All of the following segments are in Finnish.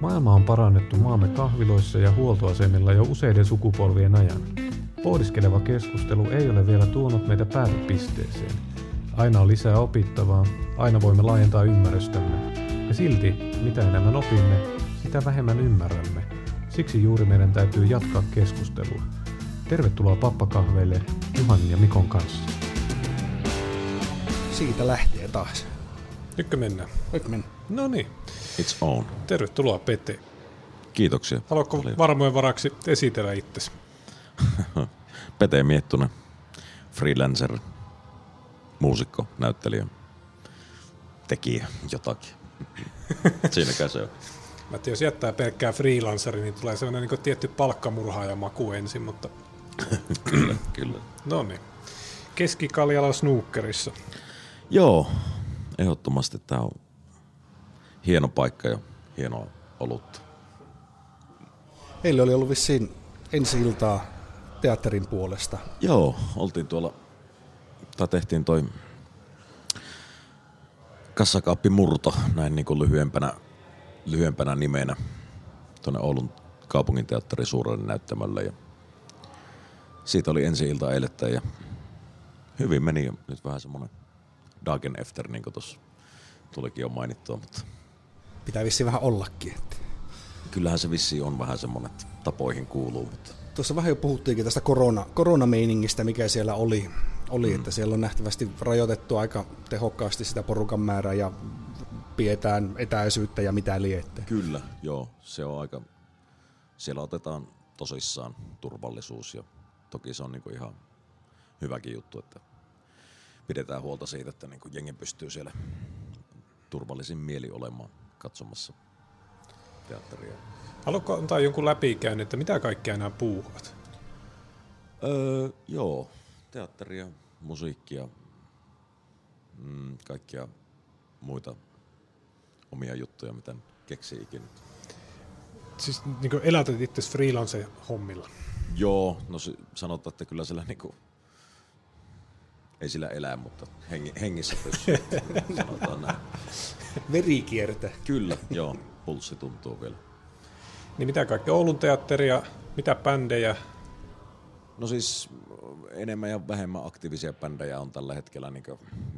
Maailma on parannettu maamme kahviloissa ja huoltoasemilla jo useiden sukupolvien ajan. Pohdiskeleva keskustelu ei ole vielä tuonut meitä päätepisteeseen. Aina on lisää opittavaa, aina voimme laajentaa ymmärrystämme. Ja silti, mitä enemmän opimme, sitä vähemmän ymmärrämme. Siksi juuri meidän täytyy jatkaa keskustelua. Tervetuloa pappakahveille Juhan ja Mikon kanssa. Siitä lähtee taas. Nytkö mennään? Nyt mennään. No niin. It's on. Tervetuloa Pete. Kiitoksia. Haluatko Paljon. varmojen varaksi esitellä itsesi? Pete Miettunen, freelancer, muusikko, näyttelijä, tekijä, jotakin. Siinäkään se on. Mä jos jättää pelkkää freelanceri, niin tulee sellainen niin tietty palkkamurhaaja maku ensin, mutta Kyllä, kyllä. no niin. Keski-Kaljala Snookerissa. Joo, ehdottomasti tämä on hieno paikka ja hienoa olutta. Meillä oli ollut vissiin ensi iltaa teatterin puolesta. Joo, oltiin tuolla, tai tehtiin toi kassakaappi murto näin niin kuin lyhyempänä, lyhyempänä nimenä tuonne Oulun kaupunginteatterin suurelle näyttämölle ja siitä oli ensi ilta eilettä ja hyvin meni ja nyt vähän semmonen Dagen Efter, niin kuin tuossa tulikin jo mainittua, mutta Pitää vissiin vähän ollakin. Että. kyllähän se vissi on vähän semmonen, että tapoihin kuuluu, mutta Tuossa vähän jo puhuttiinkin tästä korona, koronameiningistä, mikä siellä oli. oli mm. että siellä on nähtävästi rajoitettu aika tehokkaasti sitä porukan määrää ja pidetään etäisyyttä ja mitä liettä. Kyllä, joo. Se on aika, siellä otetaan tosissaan turvallisuus ja toki se on niinku ihan hyväkin juttu, että pidetään huolta siitä, että niinku jengi pystyy siellä turvallisin mieli olemaan katsomassa teatteria. Haluatko antaa jonkun läpikäyn, että mitä kaikkea nämä puuhat? Öö, joo, teatteria, musiikkia, mm, kaikkia muita omia juttuja, mitä keksii ikinä. Siis niin elätät itse freelance-hommilla. Joo, no sanotaan, että kyllä sillä niinku, ei sillä elää, mutta hengi, hengissä pysyy, sanotaan näin. Verikiertä. Kyllä, joo, pulssi tuntuu vielä. Niin mitä kaikkea? Oulun teatteria, mitä bändejä? No siis enemmän ja vähemmän aktiivisia bändejä on tällä hetkellä niin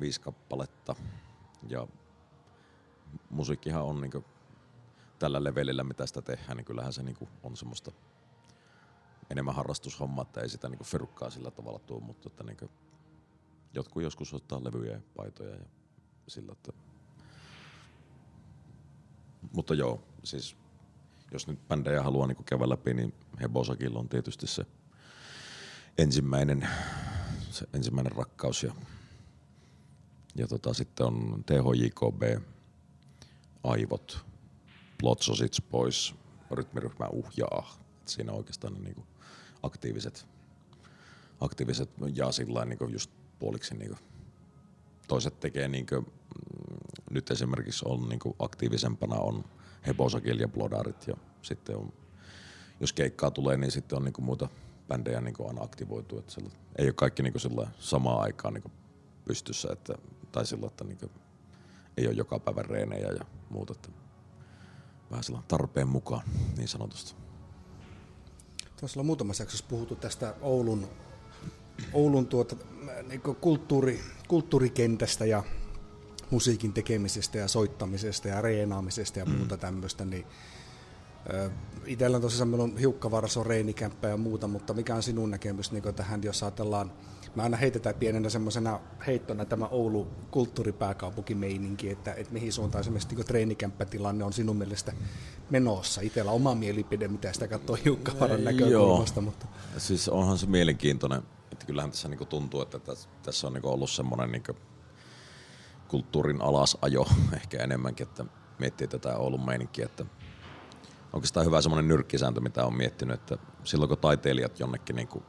viisi kappaletta. Ja musiikkihan on niin tällä levelillä, mitä sitä tehdään, niin kyllähän se niin on semmoista enemmän harrastushommaa, että ei sitä niin ferukkaa sillä tavalla tuu, mutta että niin jotkut joskus ottaa levyjä ja paitoja ja sillä, että mutta joo, siis jos nyt bändejä haluaa niin käydä läpi, niin Hebosakilla on tietysti se ensimmäinen, se ensimmäinen rakkaus ja, ja tota, sitten on THJKB, Aivot, Plot Sausage Boys, rytmiryhmä Uhjaa. Et siinä on oikeastaan ne niinku aktiiviset, aktiiviset ja sillä niinku just puoliksi niinku toiset tekee niinku, mm, nyt esimerkiksi on niinku aktiivisempana on Hebosakil ja Blodarit ja sitten on, jos keikkaa tulee, niin sitten on niinku muita bändejä niinku aina aktivoitu. Että sillä, ei ole kaikki niinku sillä samaa aikaa niinku pystyssä, että, tai sillä, että niinku, ei ole joka päivä reenejä ja muuta. Että vähän sillä tarpeen mukaan, niin sanotusti. Tuossa on muutamassa jaksossa puhuttu tästä Oulun, Oulun tuota, niin kulttuuri, kulttuurikentästä ja musiikin tekemisestä ja soittamisesta ja reenaamisesta ja muuta mm. tämmöistä, niin Itsellä on tosiaan meillä on hiukkavarso, reenikämppä ja muuta, mutta mikä on sinun näkemys niin tähän, jos ajatellaan, mä aina heitetään pienenä semmoisena heittona tämä Oulu kulttuuripääkaupunkimeininki, että, että mihin suuntaan esimerkiksi niin treenikämppätilanne on sinun mielestä menossa. Itsellä oma mielipide, mitä sitä katsoo hiukkavaran näkökulmasta. Mutta... Siis onhan se mielenkiintoinen, että kyllähän tässä niin tuntuu, että tässä on niin ollut semmoinen niin kulttuurin alasajo ehkä enemmänkin, että miettii tätä Oulun meininkiä, että oikeastaan hyvä semmoinen nyrkkisääntö, mitä on miettinyt, että silloin kun taiteilijat jonnekin niin kuin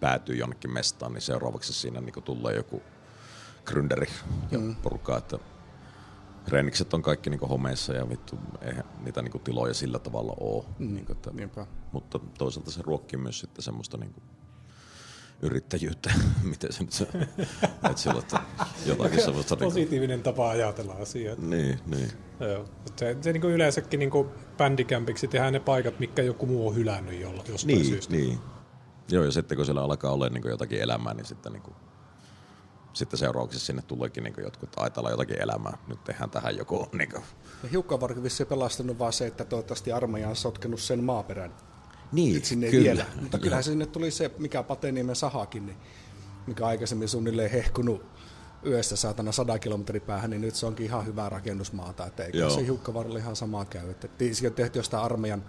päätyy jonnekin mestaan, niin seuraavaksi siinä niin kuin tulee joku gründeri ja mm. porukka, että reenikset on kaikki niin homeissa ja vittu, eihän niitä niin tiloja sillä tavalla ole. Mm. Niin kuin, että, mutta toisaalta se ruokkii myös sitten semmoista niin kuin yrittäjyyttä, miten se nyt se, että sillä että jotakin semmoista... Niin Positiivinen tapa ajatella asiaa. Niin, niin. Joo. Se, se niin yleensäkin niin bändikämpiksi tehdään ne paikat, mikä joku muu on hylännyt jolla, jostain niin, syystä. Niin, Joo, ja sitten kun siellä alkaa olla niin jotakin elämää, niin sitten, niin kuin, sitten seuraavaksi sinne tuleekin niin jotkut, että aitalla jotakin elämää, nyt tehdään tähän joku... Niin kuin. Ja hiukkavarki vissi pelastunut vaan se, että toivottavasti armeija on sotkenut sen maaperän. Niin, sinne kyllä. vielä. Mutta kyllähän sinne tuli se, mikä Pateniemen sahakin, niin, mikä aikaisemmin suunnilleen hehkunut yössä saatana 100 kilometrin päähän, niin nyt se onkin ihan hyvää rakennusmaata. Että eikö Joo. se hiukkavarrella ihan sama käy. Että tiisikin on tehty jostain armeijan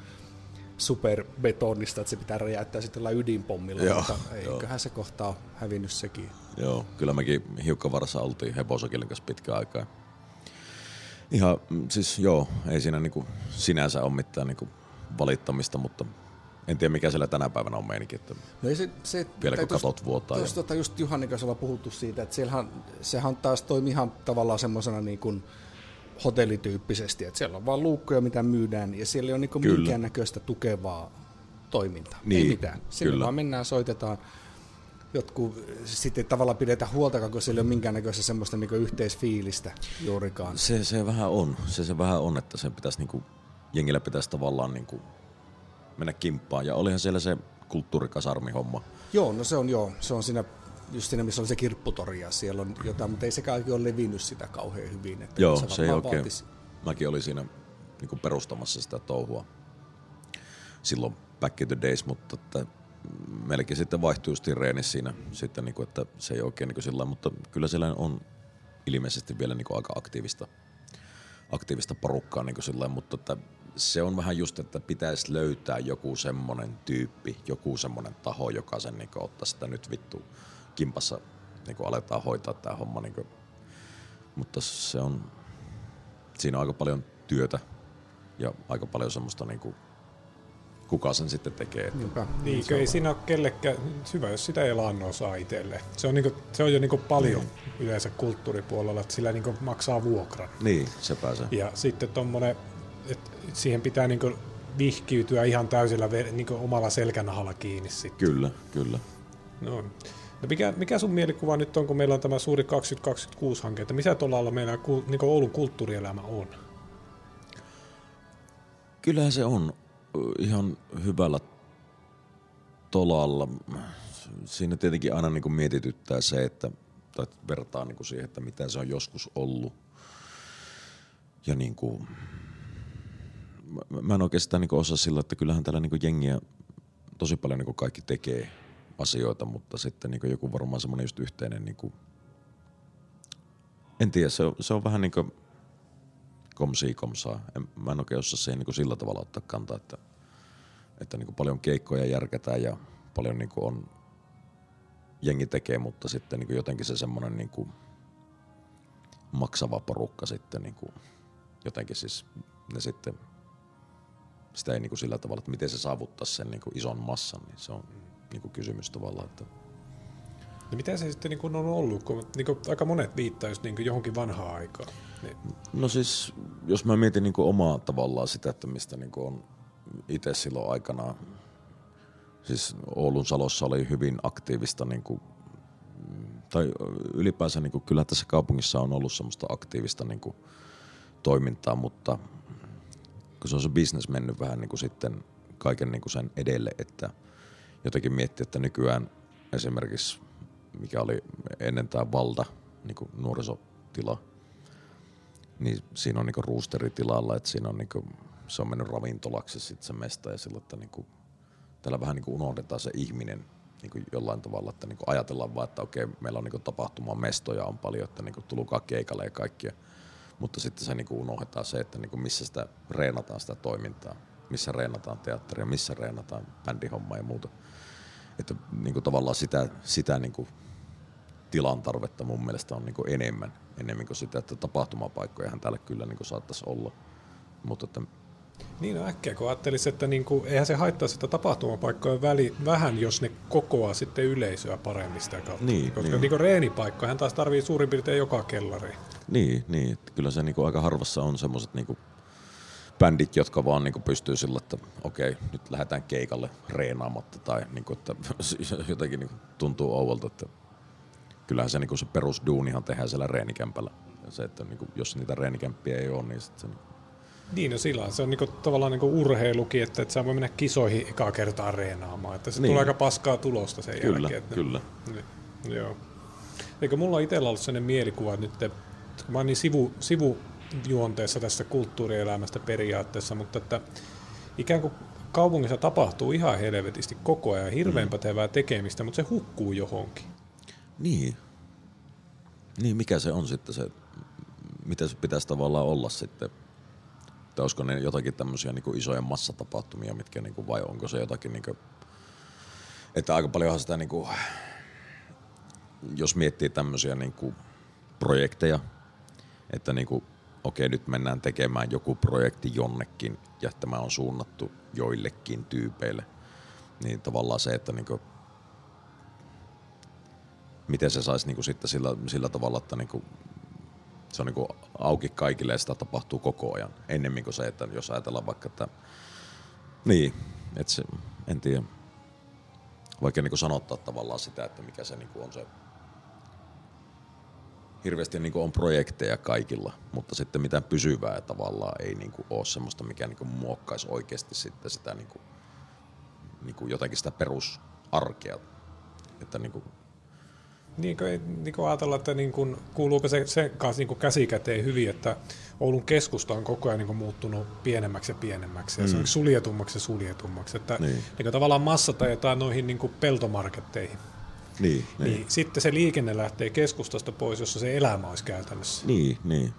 superbetonista, että se pitää räjäyttää sitten jollain ydinpommilla, Joo, mutta eiköhän se kohta ole hävinnyt sekin. Joo, kyllä mekin hiukkavarassa oltiin hevosokilin kanssa pitkään aikaa. Ihan, mm, siis joo, ei siinä niinku sinänsä ole mitään niinku valittamista, mutta en tiedä mikä siellä tänä päivänä on meininki, että No ei se, se Vieläkö täytyisi- katot vuotaa Tuossa ja- tota just Juhanin kanssa ollaan puhuttu siitä, että siellähän, sehän taas toimii ihan tavallaan semmoisena niin kuin hotellityyppisesti, että siellä on vaan luukkoja, mitä myydään, ja siellä ei ole niin Kyllä. minkäännäköistä tukevaa toimintaa. Ei Niin, mitään. Sinne kyllä. vaan mennään, soitetaan. Jotkut sitten tavallaan pidetään huolta, kun siellä ei ole minkäännäköistä semmoista niin yhteisfiilistä juurikaan. se, se vähän on, se, se vähän on, että sen pitäisi niinku, jengillä pitäisi tavallaan niinku mennä kimppaan. Ja olihan siellä se kulttuurikasarmi-homma. Joo, no se on joo. Se on siinä just siinä, missä on se kirpputori ja siellä on jotain, mutta ei sekään ole levinnyt sitä kauhean hyvin. Että Joo, se se ei oikein. vaatisi- Mäkin olin siinä niin perustamassa sitä touhua silloin back in the days, mutta että melkein sitten vaihtui just reeni siinä sitten, niin kuin, että se ei oikein niin sillä mutta kyllä siellä on ilmeisesti vielä niin kuin aika aktiivista, aktiivista porukkaa niin kuin sillä mutta että se on vähän just, että pitäisi löytää joku semmoinen tyyppi, joku semmoinen taho, joka sen niin kuin, ottaa sitä nyt vittu kimpassa niin kuin aletaan hoitaa tämä homma. Niin kuin, mutta se on, siinä on aika paljon työtä ja aika paljon semmoista niinku, kuka sen sitten tekee. Että, Niinpä. Niinkö ei siinä ole kellekään, hyvä jos sitä elannoa saa itselle. Se on, niinku, se on jo niinku paljon Niin. yleensä kulttuuripuolella, että sillä niinku maksaa vuokran. niin, se pääsee. Ja sitten tommonen, että siihen pitää niinku vihkiytyä ihan täysillä ve- niinku omalla selkänahalla kiinni sitten. Kyllä, kyllä. No. No mikä, mikä sun mielikuva nyt on, kun meillä on tämä suuri 2026-hanke, että missä tuolla alla meillä niinku Oulun kulttuurielämä on? Kyllähän se on ihan hyvällä tolalla. Siinä tietenkin aina niin mietityttää se, että tai vertaa niin siihen, että mitä se on joskus ollut. Ja niin kuin, mä, en oikeastaan niin osaa sillä, että kyllähän täällä niin jengiä tosi paljon niin kaikki tekee asioita, mutta sitten niin joku varmaan semmoinen just yhteinen, niin kuin, en tiedä, se on, se on vähän niin kuin komsii komsaa. En, mä en oikein osaa siihen niin sillä tavalla ottaa kantaa, että, että niin paljon keikkoja järkätään ja paljon niin on jengi tekee, mutta sitten niin jotenkin se semmoinen niin maksava porukka sitten niin jotenkin siis ne sitten sitä ei niin kuin sillä tavalla, että miten se saavuttaa sen niin kuin ison massan, niin se on niin kuin kysymys tavallaan, että No mitä se sitten niin on ollut, kun niin aika monet viittaa just niin johonkin vanhaan aikaan. Niin, No siis, jos mä mietin niin omaa tavallaan sitä, että mistä niin on itse silloin aikanaan, siis Oulun Salossa oli hyvin aktiivista, niin kuin, tai ylipäänsä niin kuin, kyllä tässä kaupungissa on ollut semmoista aktiivista niin kuin, toimintaa, mutta kun se on se business mennyt vähän niin kuin sitten kaiken niin kuin sen edelle, että jotenkin miettiä, että nykyään esimerkiksi mikä oli ennen tämä valta, niin kuin nuorisotila, niin siinä on niinku roosteritilalla, että siinä on niinku, se on mennyt ravintolaksi sitten se mesta ja sillä, että niinku, täällä vähän niinku unohdetaan se ihminen niinku jollain tavalla, että niinku ajatellaan vaan, että okei, meillä on niinku tapahtuma mestoja on paljon, että niinku tulukaa keikalle ja kaikkia, mutta sitten se niinku unohdetaan se, että niinku missä sitä reenataan sitä toimintaa, missä reenataan teatteria, missä reenataan bändihommaa ja muuta. Että niinku tavallaan sitä, sitä niinku tilan tarvetta mun mielestä on niinku enemmän, enemmän kuin sitä, että tapahtumapaikkojahan täällä kyllä niinku saattaisi olla. Mutta että, niin no äkkiä, kun ajattelisi, että niin kuin, eihän se haittaa sitä tapahtumapaikkoja väli, vähän, jos ne kokoaa sitten yleisöä paremmin sitä kautta. Niin, Koska niin. niin. niin reenipaikka, hän taas tarvii suurin piirtein joka kellari. Niin, niin, kyllä se niinku aika harvassa on semmoiset niinku bändit, jotka vaan niin pystyy sillä, että okei, nyt lähdetään keikalle reenaamatta tai niin kuin, että jotenkin niin tuntuu ouvolta, että kyllähän se, niin kuin se perusduunihan tehdään siellä reenikämpällä. Ja se, että niin kuin, jos niitä reenikämppiä ei ole, niin sitten se niin niin, no sillä se on niinku, tavallaan niinku urheilukin, että et sä voi mennä kisoihin ekaa kertaa reenaamaan. Että se niin. tulee aika paskaa tulosta sen kyllä, jälkeen. Että, kyllä. Niin, joo. Eikö mulla itsellä ollut sellainen mielikuva nyt, että mä oon niin sivu, sivujuonteessa tässä kulttuurielämästä periaatteessa, mutta että ikään kuin kaupungissa tapahtuu ihan helvetisti koko ajan, hirveän mm. pätevää tekemistä, mutta se hukkuu johonkin. Niin. Niin, mikä se on sitten se, mitä se pitäisi tavallaan olla sitten että olisiko ne jotakin tämmöisiä niin kuin isoja massatapahtumia, mitkä niin kuin, vai onko se jotakin, niin kuin, että aika paljonhan sitä, niin kuin, jos miettii tämmöisiä niin kuin, projekteja, että niin kuin, okei nyt mennään tekemään joku projekti jonnekin ja tämä on suunnattu joillekin tyypeille, niin tavallaan se, että niin kuin, miten se saisi niin kuin sitten sillä, sillä tavalla, että niin kuin se on niin auki kaikille ja sitä tapahtuu koko ajan. Ennemmin kuin se, että jos ajatellaan vaikka, että niin, että se, en tiedä. Vaikea niin sanottaa tavallaan sitä, että mikä se niin on se hirveästi niin on projekteja kaikilla, mutta sitten mitään pysyvää tavallaan ei niin ole semmoista, mikä niin muokkaisi oikeasti sitten sitä niin kuin, niin kuin jotenkin sitä perusarkea. Että niin kuin niin kuin, niin kuin ajatella, että niin kuin, kuuluuko se sen kanssa niin kuin käsikäteen hyvin, että Oulun keskusta on koko ajan niin kuin muuttunut pienemmäksi ja pienemmäksi ja mm. se on suljetummaksi ja suljetummaksi. Että niin. Niin kuin tavallaan massata jotain noihin niin kuin peltomarketteihin. Niin, niin. niin, sitten se liikenne lähtee keskustasta pois, jossa se elämä olisi käytännössä. Niin, niin.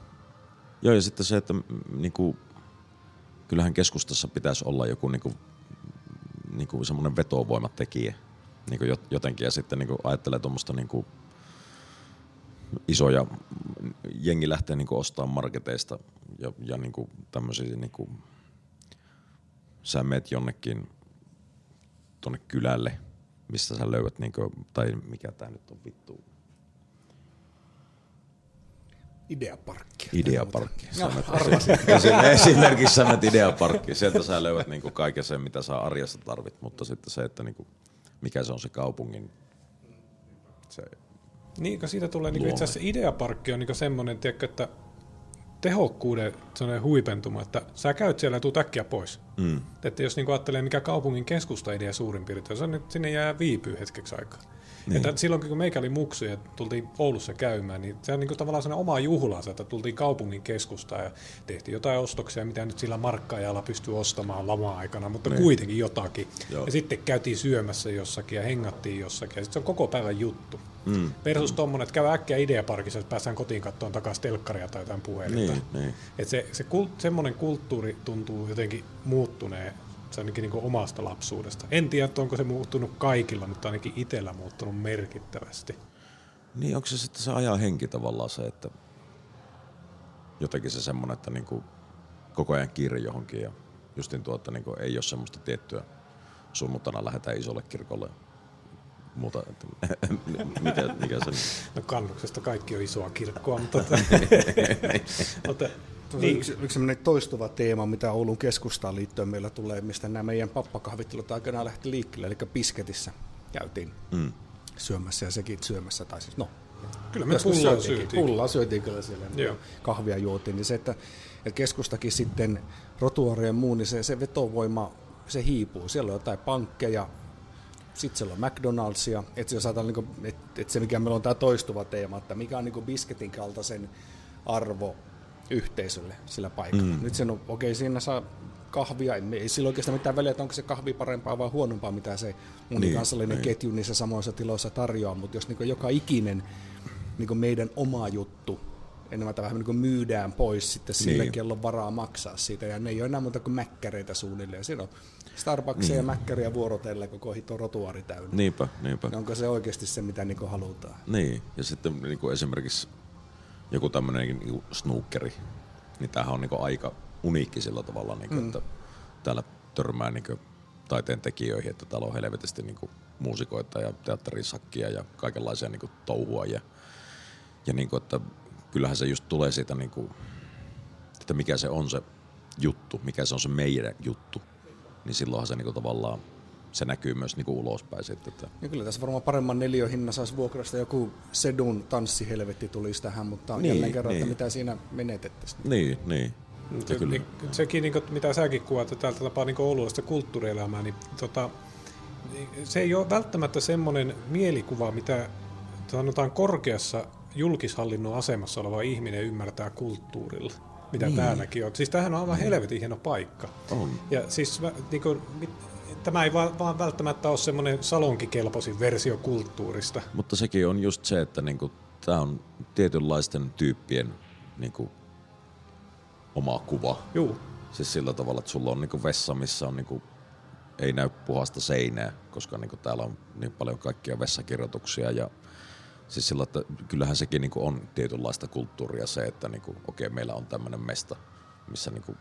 Joo, ja sitten se, että niin kuin, kyllähän keskustassa pitäisi olla joku niin kuin, niin kuin semmoinen vetovoimatekijä niin kuin jotenkin ja sitten niin kuin ajattelee tuommoista niin kuin isoja, jengi lähtee niin kuin ostamaan marketeista ja, ja niin kuin tämmöisiä niin kuin, sä meet jonnekin tuonne kylälle, missä sä löydät, niin kuin, tai mikä tää nyt on vittu, Ideaparkki. Ideaparkki. No, Esimerkiksi sä menet Ideaparkki. Sieltä sä löydät niinku kaiken sen, mitä sä arjessa tarvit, mutta sitten se, että niinku mikä se on se kaupungin se niin, siitä tulee niin itse asiassa ideaparkki on niin semmoinen, tiedätkö, että tehokkuuden huipentuma, että sä käyt siellä ja tuut äkkiä pois. Mm. Että jos niin ajattelee, mikä kaupungin keskusta-idea suurin piirtein, se on, että sinne jää viipyy hetkeksi aikaa. Niin. Että silloin kun meikä oli muksu ja tultiin Oulussa käymään, niin se on niin kuin tavallaan sellainen oma juhlansa, että tultiin kaupungin keskustaan ja tehtiin jotain ostoksia, mitä nyt sillä markkaajalla pystyy ostamaan lama-aikana, mutta niin. kuitenkin jotakin. Joo. Ja sitten käytiin syömässä jossakin ja hengattiin jossakin ja sitten se on koko päivän juttu. Mm. Versus mm. tuommoinen, että käy äkkiä ideaparkissa, että päästään kotiin katsomaan takaisin telkkaria tai jotain puhelinta. Niin, niin. Et se, se kult, semmoinen kulttuuri tuntuu jotenkin muuttuneen se ainakin niin omasta lapsuudesta. En tiedä, onko se muuttunut kaikilla, mutta ainakin itsellä muuttunut merkittävästi. Niin, onko se sitten se ajan henki tavallaan se, että jotenkin se semmoinen, että niin kuin koko ajan kiire johonkin ja justin tuota, niin kuin ei ole semmoista tiettyä sunnuntaina lähdetään isolle kirkolle muuta, että mikä, mikä se No kannuksesta kaikki on isoa kirkkoa, mutta, mutta niin. Yksi, yksi toistuva teema, mitä Oulun keskustaan liittyen meillä tulee, mistä nämä meidän pappakahvittelut aikanaan lähti liikkeelle, eli Pisketissä käytiin mm. syömässä ja sekin syömässä, tai siis no, Kyllä me pullaa syötiin. Pullaa syötiin kyllä siellä, Joo. kahvia juotiin, niin se, että, että keskustakin sitten rotuaria ja muu, niin se, se vetovoima, se hiipuu. Siellä on jotain pankkeja, sitten siellä on McDonald'sia, että jos ajatellaan, niin että, että se mikä meillä on tämä toistuva teema, että mikä on niin bisketin kaltaisen arvo yhteisölle sillä paikalla. Mm. Nyt sen on, okei, okay, siinä saa kahvia, ei sillä oikeastaan mitään väliä, että onko se kahvi parempaa vai huonompaa, mitä se monikansallinen niin, ketju niissä samoissa tiloissa tarjoaa, mutta jos niin joka ikinen niin meidän oma juttu enemmän tai vähemmän niin myydään pois sitten sille, niin. kello varaa maksaa siitä, ja ne ei ole enää muuta kuin mäkkäreitä suunnilleen. Siinä on Starbucksia niin. ja mäkkäriä vuorotelle koko hito rotuari täynnä. Niinpä, niinpä. Ja onko se oikeasti se, mitä niin halutaan? Niin, ja sitten niin esimerkiksi joku tämmöinen niin snookeri, niin tämähän on niin aika uniikki sillä tavalla, niin kuin, mm. että täällä törmää niin kuin, taiteen tekijöihin, että täällä on helvetisti niin kuin, muusikoita ja teatterisakkia ja kaikenlaisia niin kuin, touhua. Ja, ja niin kuin, että kyllähän se just tulee siitä, niin kuin, että mikä se on se juttu, mikä se on se meidän juttu, niin silloinhan se niinku tavallaan se näkyy myös niinku ulospäin sitten. Että... Ja kyllä tässä varmaan paremman neliöhinnan saisi vuokrasta joku Sedun tanssihelvetti tulisi tähän, mutta niin, jälleen kerran, niin. että mitä siinä menetettäisiin. Niin, niin. Se, kyllä. Niin, sekin, niin kuin, mitä säkin kuvat, että täältä tapaa niin ouluista kulttuurielämää, niin tota, se ei ole välttämättä semmoinen mielikuva, mitä sanotaan korkeassa julkishallinnon asemassa oleva ihminen ymmärtää kulttuurilla mitä niin. täälläkin on. Siis tämähän on aivan niin. helvetin hieno paikka. On. Ja siis niin kuin, tämä ei vaan, vaan välttämättä ole semmoinen salonkikelpoisin versio kulttuurista. Mutta sekin on just se, että niin kuin, tämä on tietynlaisten tyyppien niin kuin, oma kuva. Juu. Siis sillä tavalla, että sulla on niin kuin vessa, missä on niin kuin, ei näy puhasta seinää, koska niin kuin, täällä on niin paljon kaikkia vessakirjoituksia ja Siis sillä, että kyllähän sekin niin kuin on tietynlaista kulttuuria se, että niin kuin, okei, meillä on tämmöinen mesta, missä niin kuin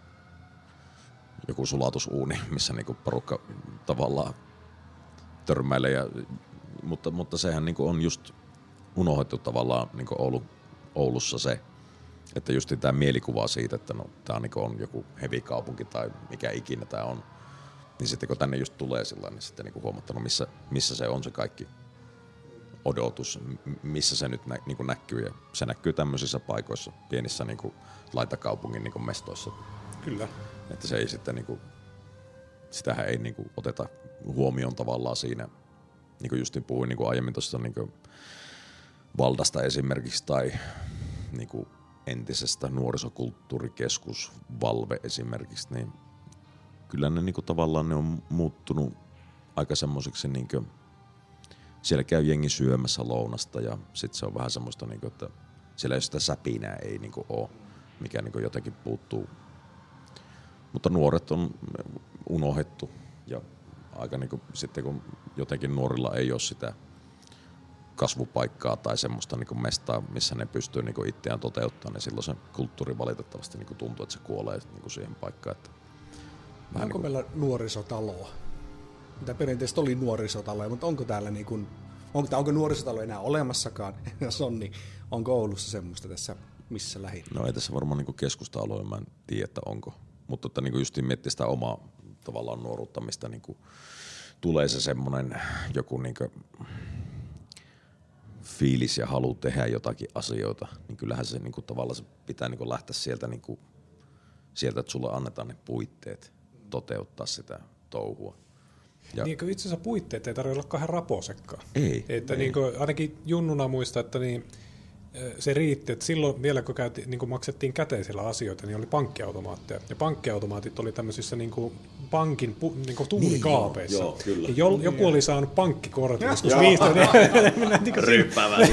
joku sulatusuuni, missä niin kuin porukka tavallaan törmäilee. Ja, mutta, mutta sehän niin kuin on just unohdettu tavallaan niin kuin Oulu, Oulussa se, että just tämä mielikuva siitä, että no, tämä niin on joku hevikaupunki tai mikä ikinä tämä on, niin sitten kun tänne just tulee sillä niin sitten niin huomattanut, missä, missä se on se kaikki odotus, missä se nyt nä, niin kuin näkyy. Ja se näkyy tämmöisissä paikoissa, pienissä niin kuin laitakaupungin niin kuin mestoissa. Kyllä. Että se ei sitten, niin kuin, sitähän ei niin kuin, oteta huomioon tavallaan siinä, niin kuin justin puhuin niin kuin aiemmin tuossa niin Valdasta esimerkiksi tai niin kuin entisestä nuorisokulttuurikeskus Valve esimerkiksi, niin kyllä ne niin kuin, tavallaan ne on muuttunut aika semmoisiksi niin kuin, siellä käy jengi syömässä lounasta ja sitten se on vähän semmoista, niin kuin, että siellä ei sitä säpinää ei niin kuin, ole, mikä niin kuin, jotenkin puuttuu. Mutta nuoret on unohdettu ja aika niin kuin, sitten kun jotenkin nuorilla ei ole sitä kasvupaikkaa tai semmoista niin mestaa, missä ne pystyy niin itseään toteuttamaan, niin silloin se kulttuuri valitettavasti niin tuntuu, että se kuolee niin siihen paikkaan. Että Onko niin kuin... meillä nuorisotaloa? Mitä perinteisesti oli nuorisotaloja, mutta onko täällä niin kuin, onko, onko nuorisotalo enää olemassakaan? Niin onko Oulussa semmoista tässä missä lähin? No ei tässä varmaan niin keskusta-alueella, mä en tiedä, että onko. Mutta että niin just miettiä sitä omaa tavallaan nuoruutta, mistä niin kuin tulee se semmoinen joku niin kuin fiilis ja halu tehdä jotakin asioita, niin kyllähän se niin kuin tavallaan se pitää niin kuin lähteä sieltä, niin kuin, sieltä, että sulle annetaan ne puitteet toteuttaa sitä touhua. Ja. Niin itse asiassa puitteet ei tarvitse olla kahden raposekkaan. Ei. Että ei. Niin kuin, ainakin junnuna muista, että niin, se riitti, että silloin vielä kun käytiin, niin kun maksettiin käteisillä asioita, niin oli pankkiautomaatteja. Ja pankkiautomaatit oli tämmöisissä niin kuin pankin pu, niin kuin tuulikaapeissa. Niin, joo, kyllä. Ja jo, joku oli saanut pankkikortin joskus viistä. niin Ryppäävää.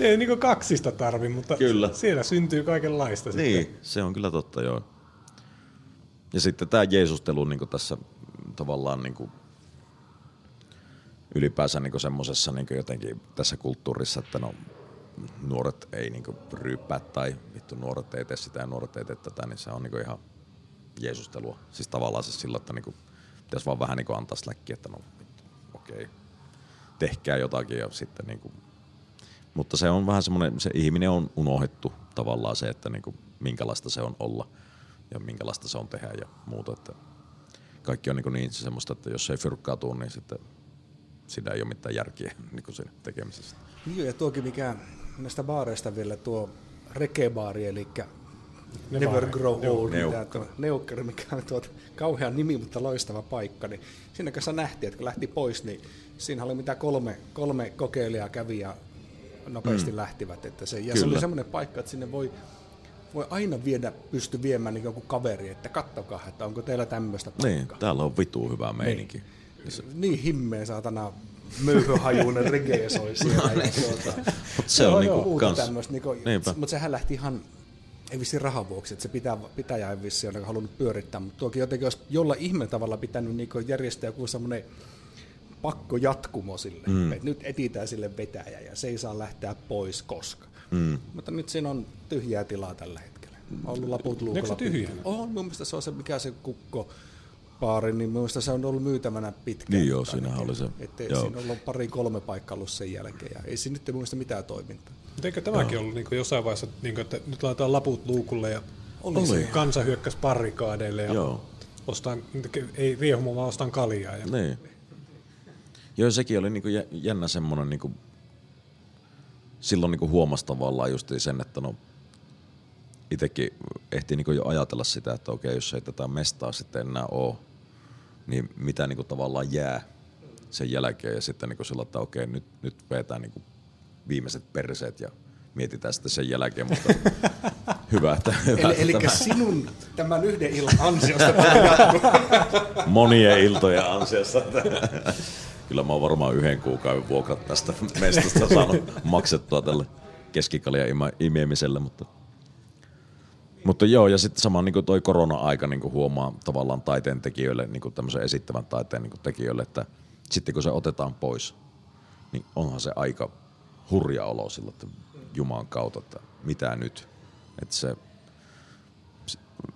Ei niin kuin kaksista tarvi, mutta kyllä. siellä syntyy kaikenlaista. Niin, sitten. se on kyllä totta, joo. Ja sitten tämä Jeesustelu niin tässä tavallaan niin kuin ylipäänsä niin semmoisessa niin jotenkin tässä kulttuurissa, että no, nuoret ei niin ryyppää tai vittu nuoret ei tee sitä ja nuoret ei tee tätä, niin se on niin ihan jeesustelua. Siis tavallaan se sillä, että niin pitäisi vaan vähän niin antaa släkkiä, että no okei, okay, tehkää jotakin ja sitten niin kuin, mutta se on vähän semmoinen, se ihminen on unohdettu tavallaan se, että niin kuin, minkälaista se on olla ja minkälaista se on tehdä ja muuta, että kaikki on niin, niin semmoista, että jos ei fyrkkaa tuu, niin sitten siinä ei ole mitään järkiä niin siinä tekemisessä. Niin ja tuokin mikä näistä baareista vielä tuo rekebaari, eli ne Never Grow Old, Neukkari, mikä on tuot kauhean nimi, mutta loistava paikka, niin siinä kanssa nähtiin, että kun lähti pois, niin siinä oli mitä kolme, kolme kokeilijaa kävi ja nopeasti mm. lähtivät. Että se, ja Kyllä. se oli semmoinen paikka, että sinne voi voi aina viedä, pysty viemään niin joku kaveri, että kattokaa, että onko teillä tämmöistä paikkaa. Niin, täällä on vitu hyvä meininki. Niin, niin himmeä saatana möyhöhajuinen reggae soi siellä. no, niin. tuota, Mutta se on niinku kans... Niinku, mutta sehän lähti ihan ei vissi rahan vuoksi, että se pitää, pitäjä ei vissi ole halunnut pyörittää, mutta tuokin jotenkin olisi jolla ihme tavalla pitänyt niin järjestää joku semmoinen pakko jatkumo sille, mm. että nyt etitään sille vetäjä ja se ei saa lähteä pois koska. Mm. Mutta nyt siinä on tyhjää tilaa tällä hetkellä. On ollut laput luukulla. Onko se tyhjää? On, mun mielestä se on se, mikä se kukko baari, niin mun mielestä se on ollut myytävänä pitkään. Niin joo, siinä oli se. Että siinä on ollut pari kolme paikkaa ollut sen jälkeen ja ei siinä nyt muista mitään toimintaa. Mutta eikö tämäkin no. ollut niin jossain vaiheessa, niin kuin, että nyt laitetaan laput luukulle ja Oli se. Kansa hyökkäsi parikaadeille ja Joo. ostan, ei riehumaan, vaan ostan kaljaa. Ja Niin. Joo, sekin oli niinku jä- jännä semmonen niinku, silloin niinku huomasi tavallaan just sen, että no itekin ehti niinku jo ajatella sitä, että okei, jos ei tätä mestaa sitten enää oo, niin mitä niinku tavallaan jää sen jälkeen ja sitten niinku sillä, että okei, nyt, nyt vetää niinku viimeiset perseet ja mietitään sitten sen jälkeen, mutta hyvä, että, hyvä, Eli, että eli tämä sinun tämän yhden illan ansiosta monien iltojen ansiosta. Kyllä mä oon varmaan yhden kuukauden vuokrat tästä mestasta saanut maksettua tälle keskikaljan ima- imiemiselle, mutta mutta joo, ja sitten sama niin toi korona-aika niin huomaa tavallaan taiteen tekijöille, niin tämmöisen esittävän taiteen niin tekijöille, että sitten kun se otetaan pois, niin onhan se aika hurja olo sillä, että Jumalan kautta, että mitä nyt. Että se,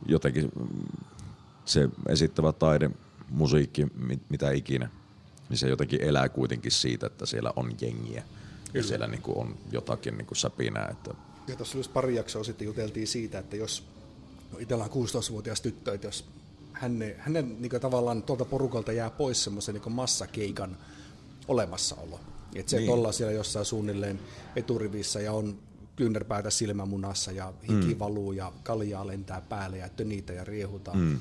jotenkin se esittävä taide, musiikki, mit- mitä ikinä, niin se jotenkin elää kuitenkin siitä, että siellä on jengiä. Ja siellä niin on jotakin niin säpinää, että Ja tuossa just pari jaksoa sitten juteltiin siitä, että jos no itsellä on 16-vuotias tyttö, että jos hänen, hänen niin tavallaan tuolta porukalta jää pois semmoisen niin massakeikan olemassaolo. Että se, Niin. että ollaan siellä jossain suunnilleen eturivissä ja on kyynärpäätä silmämunassa ja hiki mm. valuu ja kaljaa lentää päälle ja tönitä ja riehutaan. Mm.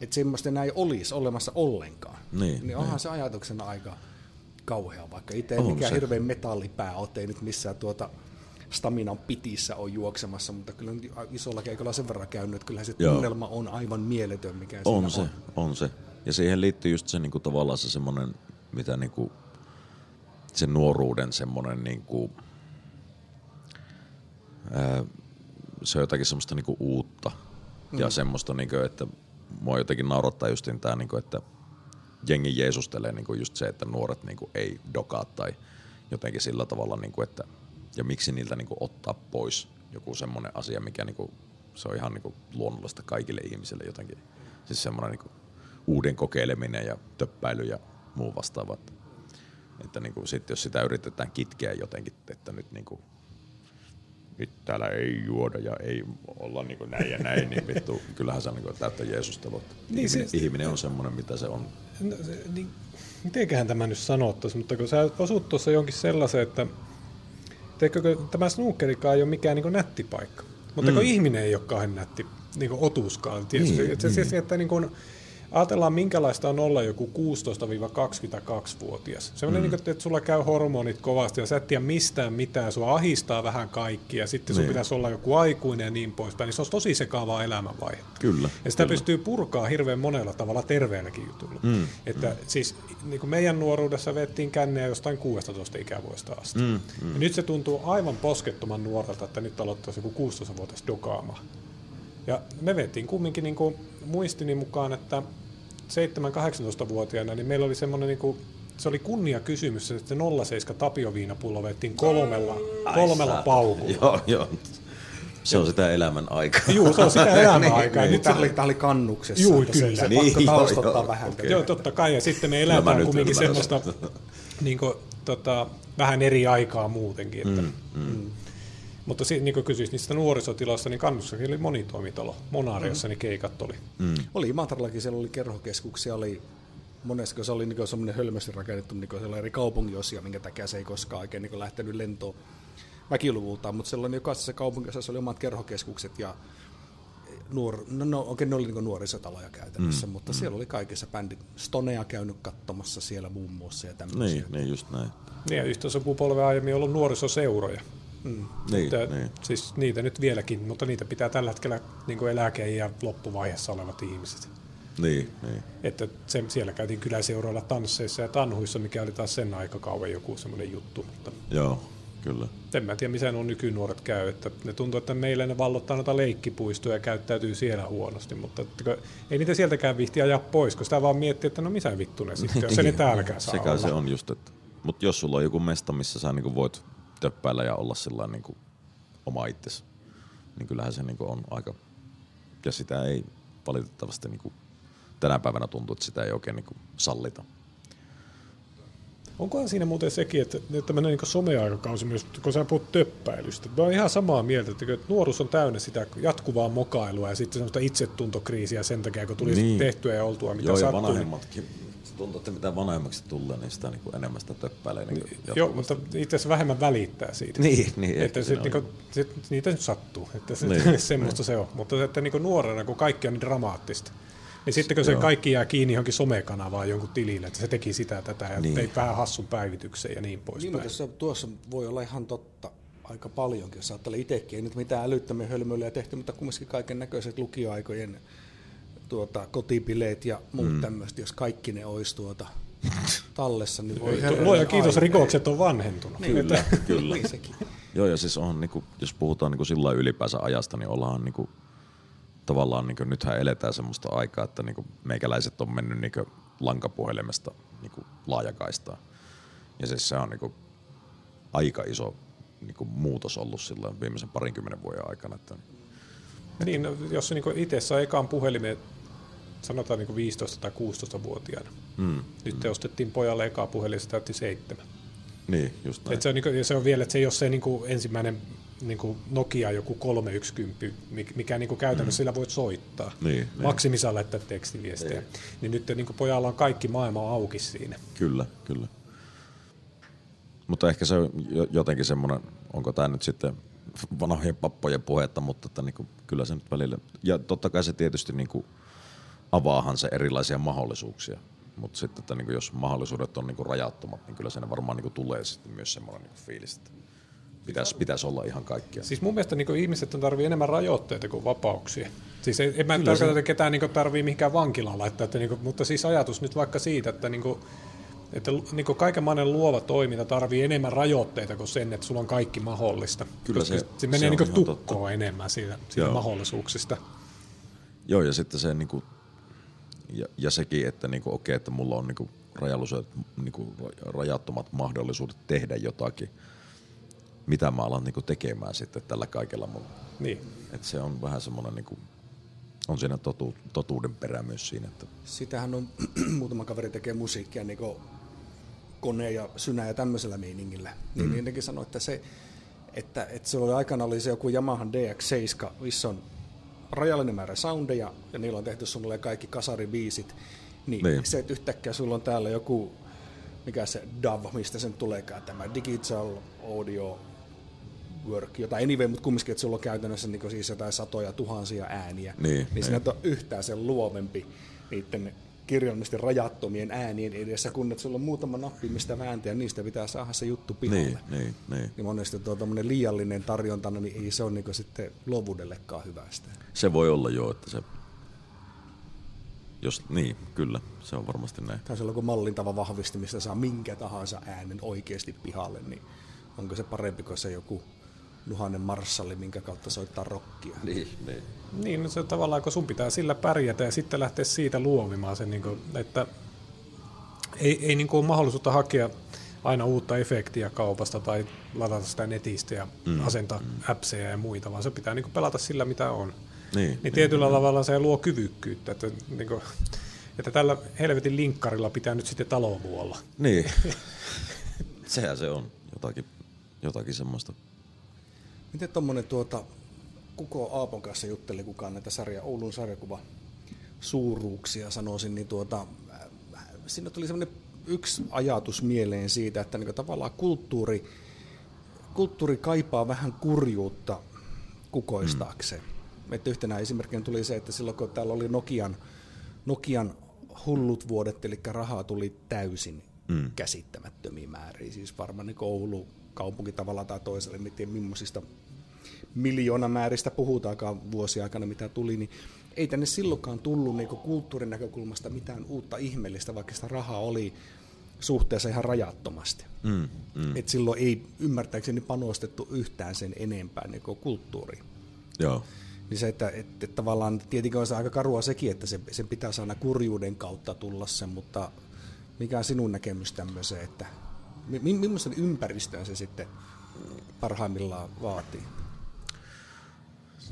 Että semmoista enää ei olisi olemassa ollenkaan. Niin, niin onhan se ajatuksena aika kauhea, vaikka itse On mikään se. hirveän metallipää ole, ei nyt missään tuota staminan pitissä on juoksemassa, mutta kyllä nyt isolla keikolla sen verran käynyt, että kyllähän se Joo. tunnelma on aivan mieletön, mikä On se, on se. Ja siihen liittyy just se niinku tavallaan se semmoinen, mitä niinku, se nuoruuden semmoinen niinku, ää, se on jotakin semmoista niinku uutta. Mm. Ja semmoista niinku, että mua jotenkin naurattaa justin tää niinku, että jengi jeesustelee niinku just se, että nuoret niinku ei dokaa tai jotenkin sillä tavalla, niinku, että ja miksi niiltä niinku ottaa pois joku semmoinen asia, mikä niinku, se on ihan niinku luonnollista kaikille ihmisille jotenkin. Siis semmoinen niinku uuden kokeileminen ja töppäily ja muu vastaava. Että, että niinku sit jos sitä yritetään kitkeä jotenkin, että nyt niinku, nyt täällä ei juoda ja ei olla niinku näin ja näin, niin vittu, kyllähän se on niinku täyttä Jeesustelua. Niin ihminen, se- ihminen on semmoinen, mitä se on. No, se, niin, mitenköhän tämä nyt sanottaisi, mutta kun sä osut tuossa jonkin sellaisen, että teikö, tämä snookerikaan ei ole mikään niin nätti paikka, mutta mm. kun ihminen ei ole kauhean nätti niin otuskaan. Tietysti, Niin, niin, että, niin. Se, että niin kuin, ajatellaan minkälaista on olla joku 16-22-vuotias. Sellainen, mm. niin kuin, että sulla käy hormonit kovasti ja sä et tiedä mistään mitään, sua ahistaa vähän kaikki ja sitten sun Niin. pitäisi olla joku aikuinen ja niin poispäin, niin se on tosi sekaavaa elämänvaihe. Kyllä. Ja sitä kyllä. pystyy purkaa hirveän monella tavalla terveelläkin jutulla. Mm, että mm. siis niin kuin meidän nuoruudessa vettiin kännejä jostain 16 ikävuodesta asti. Mm, mm. Ja nyt se tuntuu aivan poskettoman nuorelta, että nyt aloittaisi joku 16-vuotias dokaamaan. Ja me vettiin kumminkin niin kuin muistini mukaan, että 7-18-vuotiaana niin meillä oli semmoinen niin kuin, se oli kunnia kysymys, että se 07 tapioviinapullo vettiin kolmella, kolmella paukulla. Joo, joo. Se on sitä elämän aikaa. Juu, se on sitä elämän aikaa. Niin, Nyt tämä se- oli, tämä oli kannuksessa. Se, kyllä. Se, Niin, pakko joo, taustottaa joo, vähän. okei. Joo, totta kai. Ja sitten me mä eletään nyt kumminkin semmoista niin kuin, tota, vähän eri aikaa muutenkin. Että, mm, mm. Mutta si, niin kuin kysyisit niistä nuorisotiloista, niin kannussakin oli monitoimitalo. Monaariossa mm. ne keikat oli. Mm. Oli Imatrallakin, siellä oli kerhokeskuksia, oli monessa, kun se oli niin semmoinen hölmösti rakennettu niin siellä eri kaupunginosia, minkä takia se ei koskaan oikein niin lähtenyt lentoon väkiluvultaan, mutta sellainen jokaisessa kaupunginosassa oli omat kerhokeskukset ja nuor, no, no okei, ne oli niin nuorisotaloja käytännössä, mm, mutta mm. siellä oli kaikissa bändit. Stonea käynyt katsomassa siellä muun muassa ja tämmöisiä. Niin, niin just näin. Niin, ja yhtä sukupolven aiemmin ollut nuorisoseuroja. Mm. Niin, Että, niin. Siis niitä nyt vieläkin, mutta niitä pitää tällä hetkellä niin eläke- ja loppuvaiheessa olevat ihmiset. Niin, niin. Että se, siellä käytiin kyläseuroilla tansseissa ja tanhuissa, mikä oli taas sen aikakauden joku semmoinen juttu. Mutta Joo, kyllä. en mä tiedä, missä nuo nykynuoret käy. Että ne tuntuu, että meillä ne vallottaa noita leikkipuistoja ja käyttäytyy siellä huonosti, mutta että ei niitä sieltäkään vihti ajaa pois, kun sitä vaan miettii, että no missä vittu ne sitten, jos ei ne täälläkään saa Sekä olla. se on just, että... Mutta jos sulla on joku mesta, missä sä niinku voit töppäillä ja olla sillä niinku oma itsesi, niin kyllähän se niinku on aika... Ja sitä ei valitettavasti niinku tänä päivänä tuntuu, että sitä ei oikein niinku sallita. Onkohan siinä muuten sekin, että tämmöinen niin someaikakausi myös, kun sä puhut töppäilystä. Mä oon ihan samaa mieltä, että nuoruus on täynnä sitä jatkuvaa mokailua ja sitten semmoista itsetuntokriisiä sen takia, kun tuli niin. tehtyä ja oltua mitä Joo, sattuu. ja vanhemmatkin. Tuntuu, että mitä vanhemmaksi tulee, niin sitä niin kuin enemmän sitä töppäilee. Niin kuin Joo, mutta itse asiassa vähemmän välittää siitä. Niin, niin. Että sit, on. niinku, sit, niitä nyt sattuu, että se, Niin, niin, semmoista se on. Mutta että niinku nuorena, kun kaikki on niin dramaattista, niin sitten kun se Joo. kaikki jää kiinni johonkin somekanavaan jonkun tilille, että se teki sitä tätä ja Niin. niin. teit vähän hassun päivityksen ja niin Niin, poispäin. mutta tuossa, tuossa voi olla ihan totta aika paljonkin, jos ajattelee itsekin. Ei nyt mitään älyttömiä hölmöilyjä tehty, mutta kumminkin kaiken näköiset lukioaikojen tuota, kotipileet ja muut mm. tämmöistä, jos kaikki ne olisi tuota, tallessa, niin voi Luoja kiitos, Ai, rikokset on vanhentunut. Niin, Kyllä, kyllä. Niin sekin. Joo, ja siis on, niinku, jos puhutaan niinku sillä lailla ylipäänsä ajasta, niin ollaan niinku, tavallaan, niinku, nythän eletään semmoista aikaa, että niinku, meikäläiset on mennyt niinku, lankapuhelimesta niinku, laajakaistaan. Ja siis se on niinku, aika iso niinku, muutos ollut silloin viimeisen parinkymmenen vuoden aikana. Että, Niin, no, jos se niinku itse sai ekaan puhelimen, sanotaan niinku 15 tai 16-vuotiaana. mm, Nyt te ostettiin pojalle ekaa puhelin, se täytti seitsemän. niin, just näin. Et se, on, niinku, ja se on vielä, että se ei ole se niinku, ensimmäinen niinku Nokia joku 310, mikä, mikä niinku käytännössä mm. sillä voit soittaa. Niin, niin. Maksimissaan laittaa tekstiviestejä. Niin. Niin nyt niinku pojalla on kaikki maailma auki siinä. Kyllä, kyllä. Mutta ehkä se on jo- jotenkin semmoinen, onko tämä nyt sitten vanhojen pappojen puhetta, mutta että niinku, kyllä se nyt välillä, ja totta kai se tietysti niinku avaahan se erilaisia mahdollisuuksia, mutta sitten, että niinku, jos mahdollisuudet on niinku rajattomat, niin kyllä siinä varmaan niinku tulee sitten myös semmoinen niinku fiilis, että pitäisi, pitäisi olla ihan kaikkia. Siis mun mielestä niinku ihmiset tarvii enemmän rajoitteita kuin vapauksia. Siis en, en mä tarkoita, että ketään niinku tarvii mihinkään vankilaan laittaa, että niinku, mutta siis ajatus nyt vaikka siitä, että niinku, että niinku kaikenlainen luova toiminta tarvii enemmän rajoitteita kuin sen, että sulla on kaikki mahdollista. Kyllä Koska se- se menee se on ihan tukkoon totta. enemmän siitä, siitä Joo. mahdollisuuksista. Joo, ja sitten se niinku, ja, ja sekin, että niinku, okei, että mulla on niinku rajalliset, niinku, ra- rajattomat mahdollisuudet tehdä jotakin, mitä mä alan niinku tekemään sitten tällä kaikella mun. Niin. Et se on vähän semmoinen, niinku, on siinä totu, totuuden perä myös siinä, että Sitähän on, muutama kaveri tekee musiikkia niin kone ja synä ja tämmöisellä meiningillä. Niin mm. sanoi, että se, että, että se oli aikana oli se joku Yamaha DX7, missä on rajallinen määrä soundeja ja niillä on tehty suunnilleen kaikki kasaribiisit. Niin, Niin. se, että yhtäkkiä sulla on täällä joku, mikä se DAW, mistä sen tuleekaan, tämä Digital Audio Work, jota anyway, mutta kumminkin, että sulla on käytännössä niin siis jotain satoja tuhansia ääniä, Niin, niin, niin. sinä et ole yhtään sen luovempi niiden kirjallisesti rajattomien äänien edessä, kun että sulla on muutama nappi, mistä vääntää, niistä pitää saada se juttu pihalle. niin, niin, niin. Niin monesti tuo liiallinen tarjonta, niin ei se ole niin sitten luovuudellekaan hyvästä. Se voi olla jo, että se, jos, niin, kyllä, se on varmasti näin. Tai silloin kun mallintava vahvisti, mistä saa minkä tahansa äänen oikeasti pihalle, niin onko se parempi kuin se joku Nuhanen marssalli, minkä kautta soittaa rockia. Niin, niin. Niin, no se tavallaan, kun sun pitää sillä pärjätä ja sitten lähteä siitä luovimaan sen, niin kuin, että ei, ei niin kuin ole mahdollisuutta hakea aina uutta efektiä kaupasta tai ladata sitä netistä ja mm. asentaa mm. appseja ja muita, vaan se pitää niin kuin pelata sillä, mitä on. Niin, Niin tietyllä tavalla se luo kyvykkyyttä, että, niin kuin, että tällä helvetin linkkarilla pitää nyt sitten taloa olla. Niin. Sehän se on. Jotakin, jotakin semmoista. Miten tuommoinen tuota, Kuko Aapon kanssa jutteli kukaan näitä sarja, Oulun sarjakuva suuruuksia sanoisin, niin tuota, äh, siinä tuli semmoinen yksi ajatus mieleen siitä, että niin tavallaan kulttuuri, kulttuuri kaipaa vähän kurjuutta kukoistaakseen. Mm. Että yhtenä esimerkkinä tuli se, että silloin kun täällä oli Nokian, Nokian hullut vuodet, eli rahaa tuli täysin mm. käsittämättömiä määriä. Siis varmaan niin Oulu kaupunki tavalla tai toisella, en tiedä millaisista miljoonamääristä puhutaankaan vuosiaikana, mitä tuli, niin ei tänne silloinkaan tullut niin kulttuurin näkökulmasta mitään uutta ihmeellistä, vaikka sitä rahaa oli suhteessa ihan rajattomasti. Mm, mm. Et silloin ei ymmärtääkseni panostettu yhtään sen enempää niin kulttuuriin. Joo. Niin se, että, että, että tavallaan tietenkin on se aika karua sekin, että se, sen pitäisi aina kurjuuden kautta tulla sen, mutta mikä on sinun näkemys tämmöiseen, että mi, mi- millaisen ympäristön se sitten parhaimmillaan vaatii?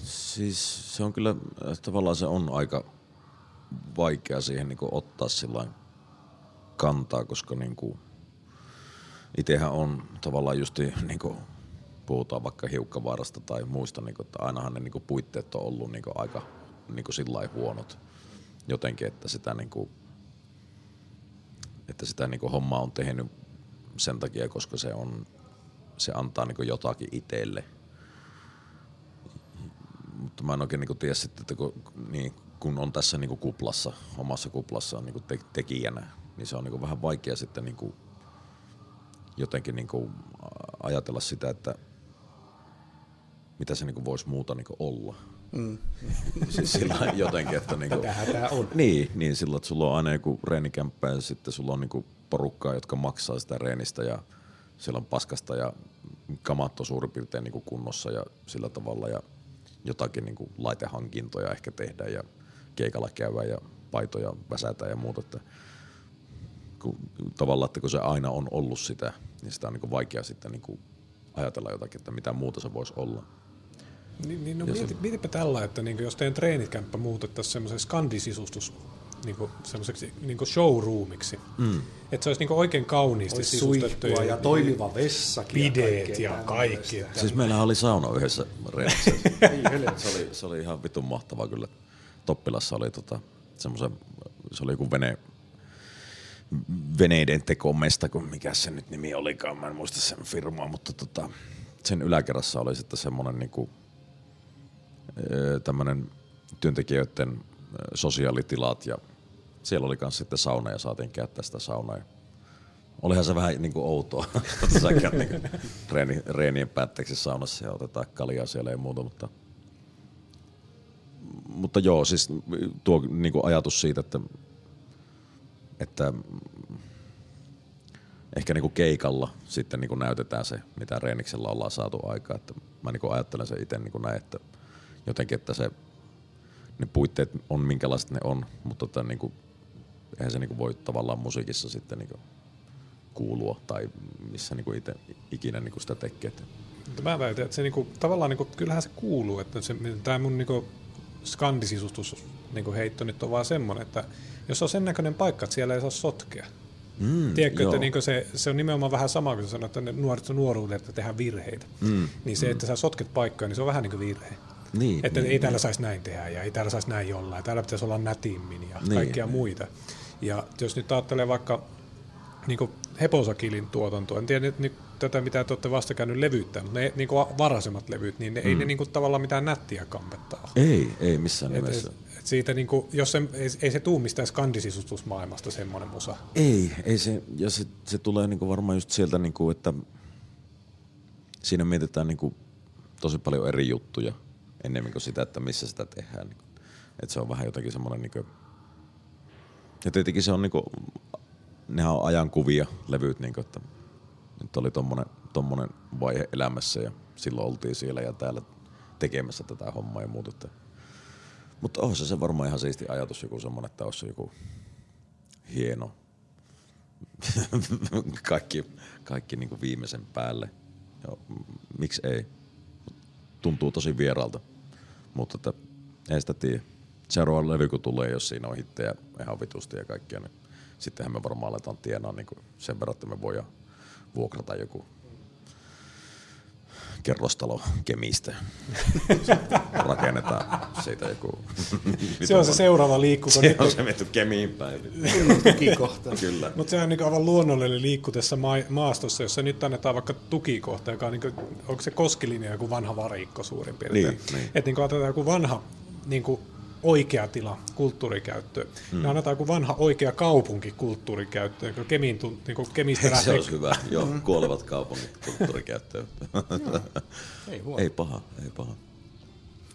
Siis se on kyllä, äh, tavallaan se on aika vaikea siihen niin ottaa sillä kantaa, koska niin Itsehän on tavallaan just niin kuin puhutaan vaikka hiukkavaarasta tai muista, niin kuin, että ainahan ne niin kuin puitteet on ollut niin kuin aika niin sillä huonot jotenkin, että sitä, niin kuin, että sitä niin kuin hommaa on tehnyt sen takia, koska se, on, se antaa niin kuin jotakin itselle. Mutta mä en oikein niin tiedä sitten, että kun, niin, kun on tässä niin kuplassa, omassa kuplassaan niin te, tekijänä, niin se on niin vähän vaikea sitten niin kuin jotenkin niin kuin ajatella sitä, että mitä se niin voisi muuta niin olla. Mm. siis sillä jotenkin, että niinku, tämä on. Niin, niin sillä, että sulla on aina joku reenikämppä ja sitten sulla on niinku porukkaa, jotka maksaa sitä reenistä ja siellä on paskasta ja kamat on suurin piirtein niinku kunnossa ja sillä tavalla ja jotakin niinku laitehankintoja ehkä tehdään ja keikalla käydään ja paitoja väsätään ja muuta. Että kun, tavallaan, että kun se aina on ollut sitä, niin sitä on niinku vaikea sitten niinku ajatella jotakin, että mitä muuta se voisi olla. Niin, niin no mieti, mietipä tällä, että niin jos teidän treenikämppä muutettaisiin semmoiseksi skandisisustus niin semmoiseksi niin showroomiksi. Mm. Että se olisi niin oikein kauniisti olisi sisustettu. Ja, ja toimiva vessakin. Pideet ja, ja kaikki. Siis meillä oli sauna yhdessä reenissä. se, oli, se oli ihan vitun mahtava kyllä. Toppilassa oli tota, semmoisen, se oli joku vene, veneiden tekomesta, kun mikä se nyt nimi olikaan, mä en muista sen firmaa, mutta tota, sen yläkerrassa oli sitten semmoinen niinku, tämmöinen työntekijöiden sosiaalitilat ja siellä oli myös sitten sauna ja saatiin käyttää sitä saunaa. Olihan se vähän niin kuin outoa, että sä käyt niin reeni, reenien päätteeksi saunassa ja otetaan kaljaa siellä ja muuta, mutta, mutta joo, siis tuo niin kuin ajatus siitä, että, että ehkä niin kuin keikalla sitten niin kuin näytetään se, mitä reeniksellä ollaan saatu aikaa. Että mä niin kuin ajattelen se itse niin kuin näin, että jotenkin, että se, ne puitteet on minkälaiset ne on, mutta tota, niin kuin, eihän se niin kuin voi tavallaan musiikissa sitten niin kuin kuulua tai missä niin kuin itse ikinä niin kuin sitä tekee. Mutta mä väitän, että se niinku, tavallaan niinku, kyllähän se kuuluu, että se, tämä mun niinku, skandisisustus niinku, heitto nyt on vaan semmoinen, että jos on sen näköinen paikka, että siellä ei saa sotkea. Mm, Tiedätkö, joo. että niinku se, se on nimenomaan vähän sama kuin sanoit, että nuoret nuoruudet, että tehdään virheitä. Mm, niin se, mm. että sä sotket paikkoja, niin se on vähän niin kuin virhe. Niin, että niin, ei täällä niin. saisi näin tehdä ja ei täällä saisi näin jollain. Täällä pitäisi olla nätimmin ja niin, kaikkia niin. muita. Ja jos nyt ajattelee vaikka niin Heposakilin tuotantoa, en tiedä nyt tätä, mitä te olette vasta käynyt levyttää, mutta ne niin varaisemmat levyt, niin ne, mm. ei ne niin kuin, tavallaan mitään nättiä kampetta ole. Ei, ei missään et, nimessä. Et, et siitä, niin kuin, jos se, ei, ei se tuu mistään skandisisustusmaailmasta semmoinen musa. Ei, ei se, ja se, se tulee niin kuin varmaan just sieltä, niin kuin, että siinä mietitään niin kuin tosi paljon eri juttuja ennemmin kuin sitä, että missä sitä tehdään. Niin että se on vähän jotenkin semmoinen, niin kuin, ja tietenkin se on niin kuin, nehän on ajankuvia levyt, niin kuin, että nyt oli tommonen, tommonen vaihe elämässä ja silloin oltiin siellä ja täällä tekemässä tätä hommaa ja muuta. Että. Mutta on se, se varmaan ihan siisti ajatus joku semmonen, että olisi joku hieno kaikki, kaikki niin kuin viimeisen päälle. Ja, miksi ei? Tuntuu tosi vieralta. Mutta että, ei sitä tiedä. Seuraava levy kun tulee, jos siinä on hittejä ihan vitusti ja kaikkea, niin sittenhän me varmaan aletaan tienaa niin sen verran, että me voidaan vuokrata joku kerrostalo Kemistä. Rakennetaan siitä joku... se on se seuraava liikku. Se nyt... on se menty Kemiin päin. tukikohta. Kyllä. Mutta se on niin aivan luonnollinen liikku tässä maastossa, jossa nyt annetaan vaikka tukikohta, joka on niin kuin, onko se koskilinja joku vanha varikko suurin piirtein. Niin, niin. Että niin otetaan joku vanha niin kuin oikea tila kulttuurikäyttöön. Hmm. Ne annetaan joku vanha oikea kaupunki kulttuurikäyttöön, kun Kemin, niin kuin Kemistä lähtee. Se olisi hyvä, joo, kuolevat kaupungit kulttuurikäyttöön. ei, ei paha, ei paha.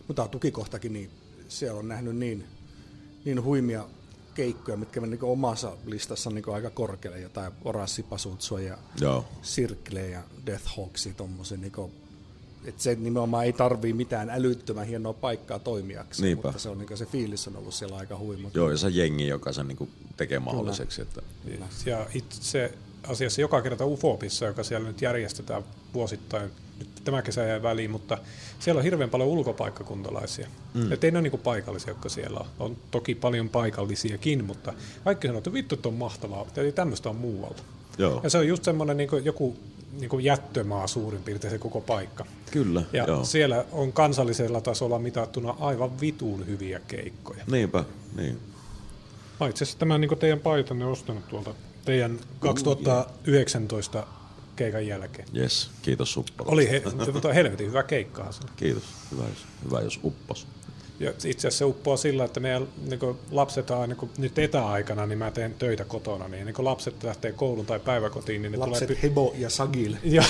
Mutta tukikohtakin, niin siellä on nähnyt niin, niin huimia keikkoja, mitkä niin omassa listassa niin aika korkealle, jotain Orassipasutsua ja Joo. Sirkle ja Death Hawksi, tommosen niin että se nimenomaan ei tarvii mitään älyttömän hienoa paikkaa toimijaksi, Niinpä. mutta se, on, niin se fiilis on ollut siellä aika huima. Joo, ja se jengi, joka sen niin tekee mahdolliseksi. Että... Kyllä. Ja itse asiassa joka kerta UFOPissa, joka siellä nyt järjestetään vuosittain, nyt tämä kesä jäi väliin, mutta siellä on hirveän paljon ulkopaikkakuntalaisia. Mm. Että ei ne ole niin paikallisia, jotka siellä on. On toki paljon paikallisiakin, mutta kaikki sanoo, että vittu, että on mahtavaa, eli tämmöistä on muualta. Joo. Ja se on just semmoinen niin joku niin kuin jättömaa suurin piirtein se koko paikka. Kyllä, Ja joo. siellä on kansallisella tasolla mitattuna aivan vituun hyviä keikkoja. Niinpä, niin. Mä itse asiassa tämän niin teidän paitanne ostanut tuolta teidän 2019 keikan jälkeen. Yes, kiitos Suppa. Oli he, tota, helvetin hyvä keikkahan se. Kiitos, hyvä jos, hyvä jos uppos. Ja itse asiassa se uppoaa sillä, että meidän niin lapset on niin nyt etäaikana, niin mä teen töitä kotona, niin niin lapset lähtee kouluun tai päiväkotiin, niin ne Lapset tulee... Hebo ja Sagil. Ja...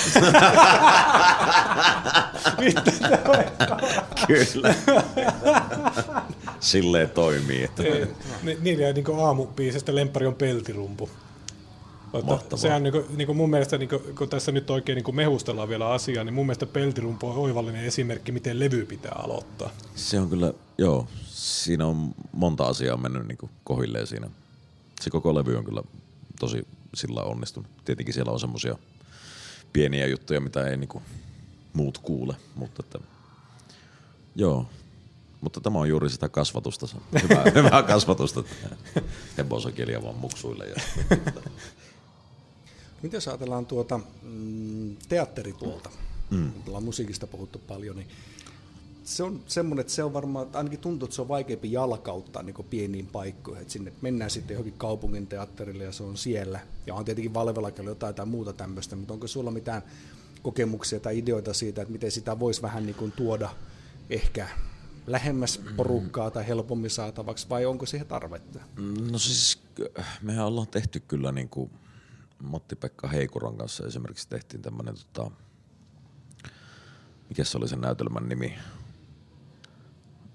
Kyllä. Silleen toimii, että Ei, Niillä jäi niinku aamupiisestä lemppari on peltirumpu. Mutta Mahtavaa. sehän niinku, niinku mun mielestä, niinku, kun tässä nyt oikein niinku mehustellaan vielä asiaa, niin mun mielestä peltirumpu on oivallinen esimerkki, miten levy pitää aloittaa. se on kyllä, joo, siinä on monta asiaa mennyt niin kuin kohilleen siinä. Se koko levy on kyllä tosi sillä onnistunut. Tietenkin siellä on semmosia pieniä juttuja, mitä ei niin kuin muut kuule, mutta että, joo. Mutta tämä on juuri sitä kasvatusta, hyvää, hyvää kasvatusta. Hebosakieliä vaan muksuille. Ja, Miten jos ajatellaan tuota mm, teatteripuolta, mm. ollaan musiikista puhuttu paljon, niin se on semmoinen, että se on varmaan, ainakin tuntuu, että se on vaikeampi jalkauttaa niin pieniin paikkoihin, että sinne mennään sitten johonkin kaupungin teatterille ja se on siellä. Ja on tietenkin Valvellakin ollut jotain tai muuta tämmöistä, mutta onko sulla mitään kokemuksia tai ideoita siitä, että miten sitä voisi vähän niin kuin tuoda ehkä lähemmäs porukkaa tai helpommin saatavaksi, vai onko siihen tarvetta? No siis mehän ollaan tehty kyllä niin kuin Matti-Pekka Heikuran kanssa esimerkiksi tehtiin tämmönen tota, mikä se oli sen näytelmän nimi?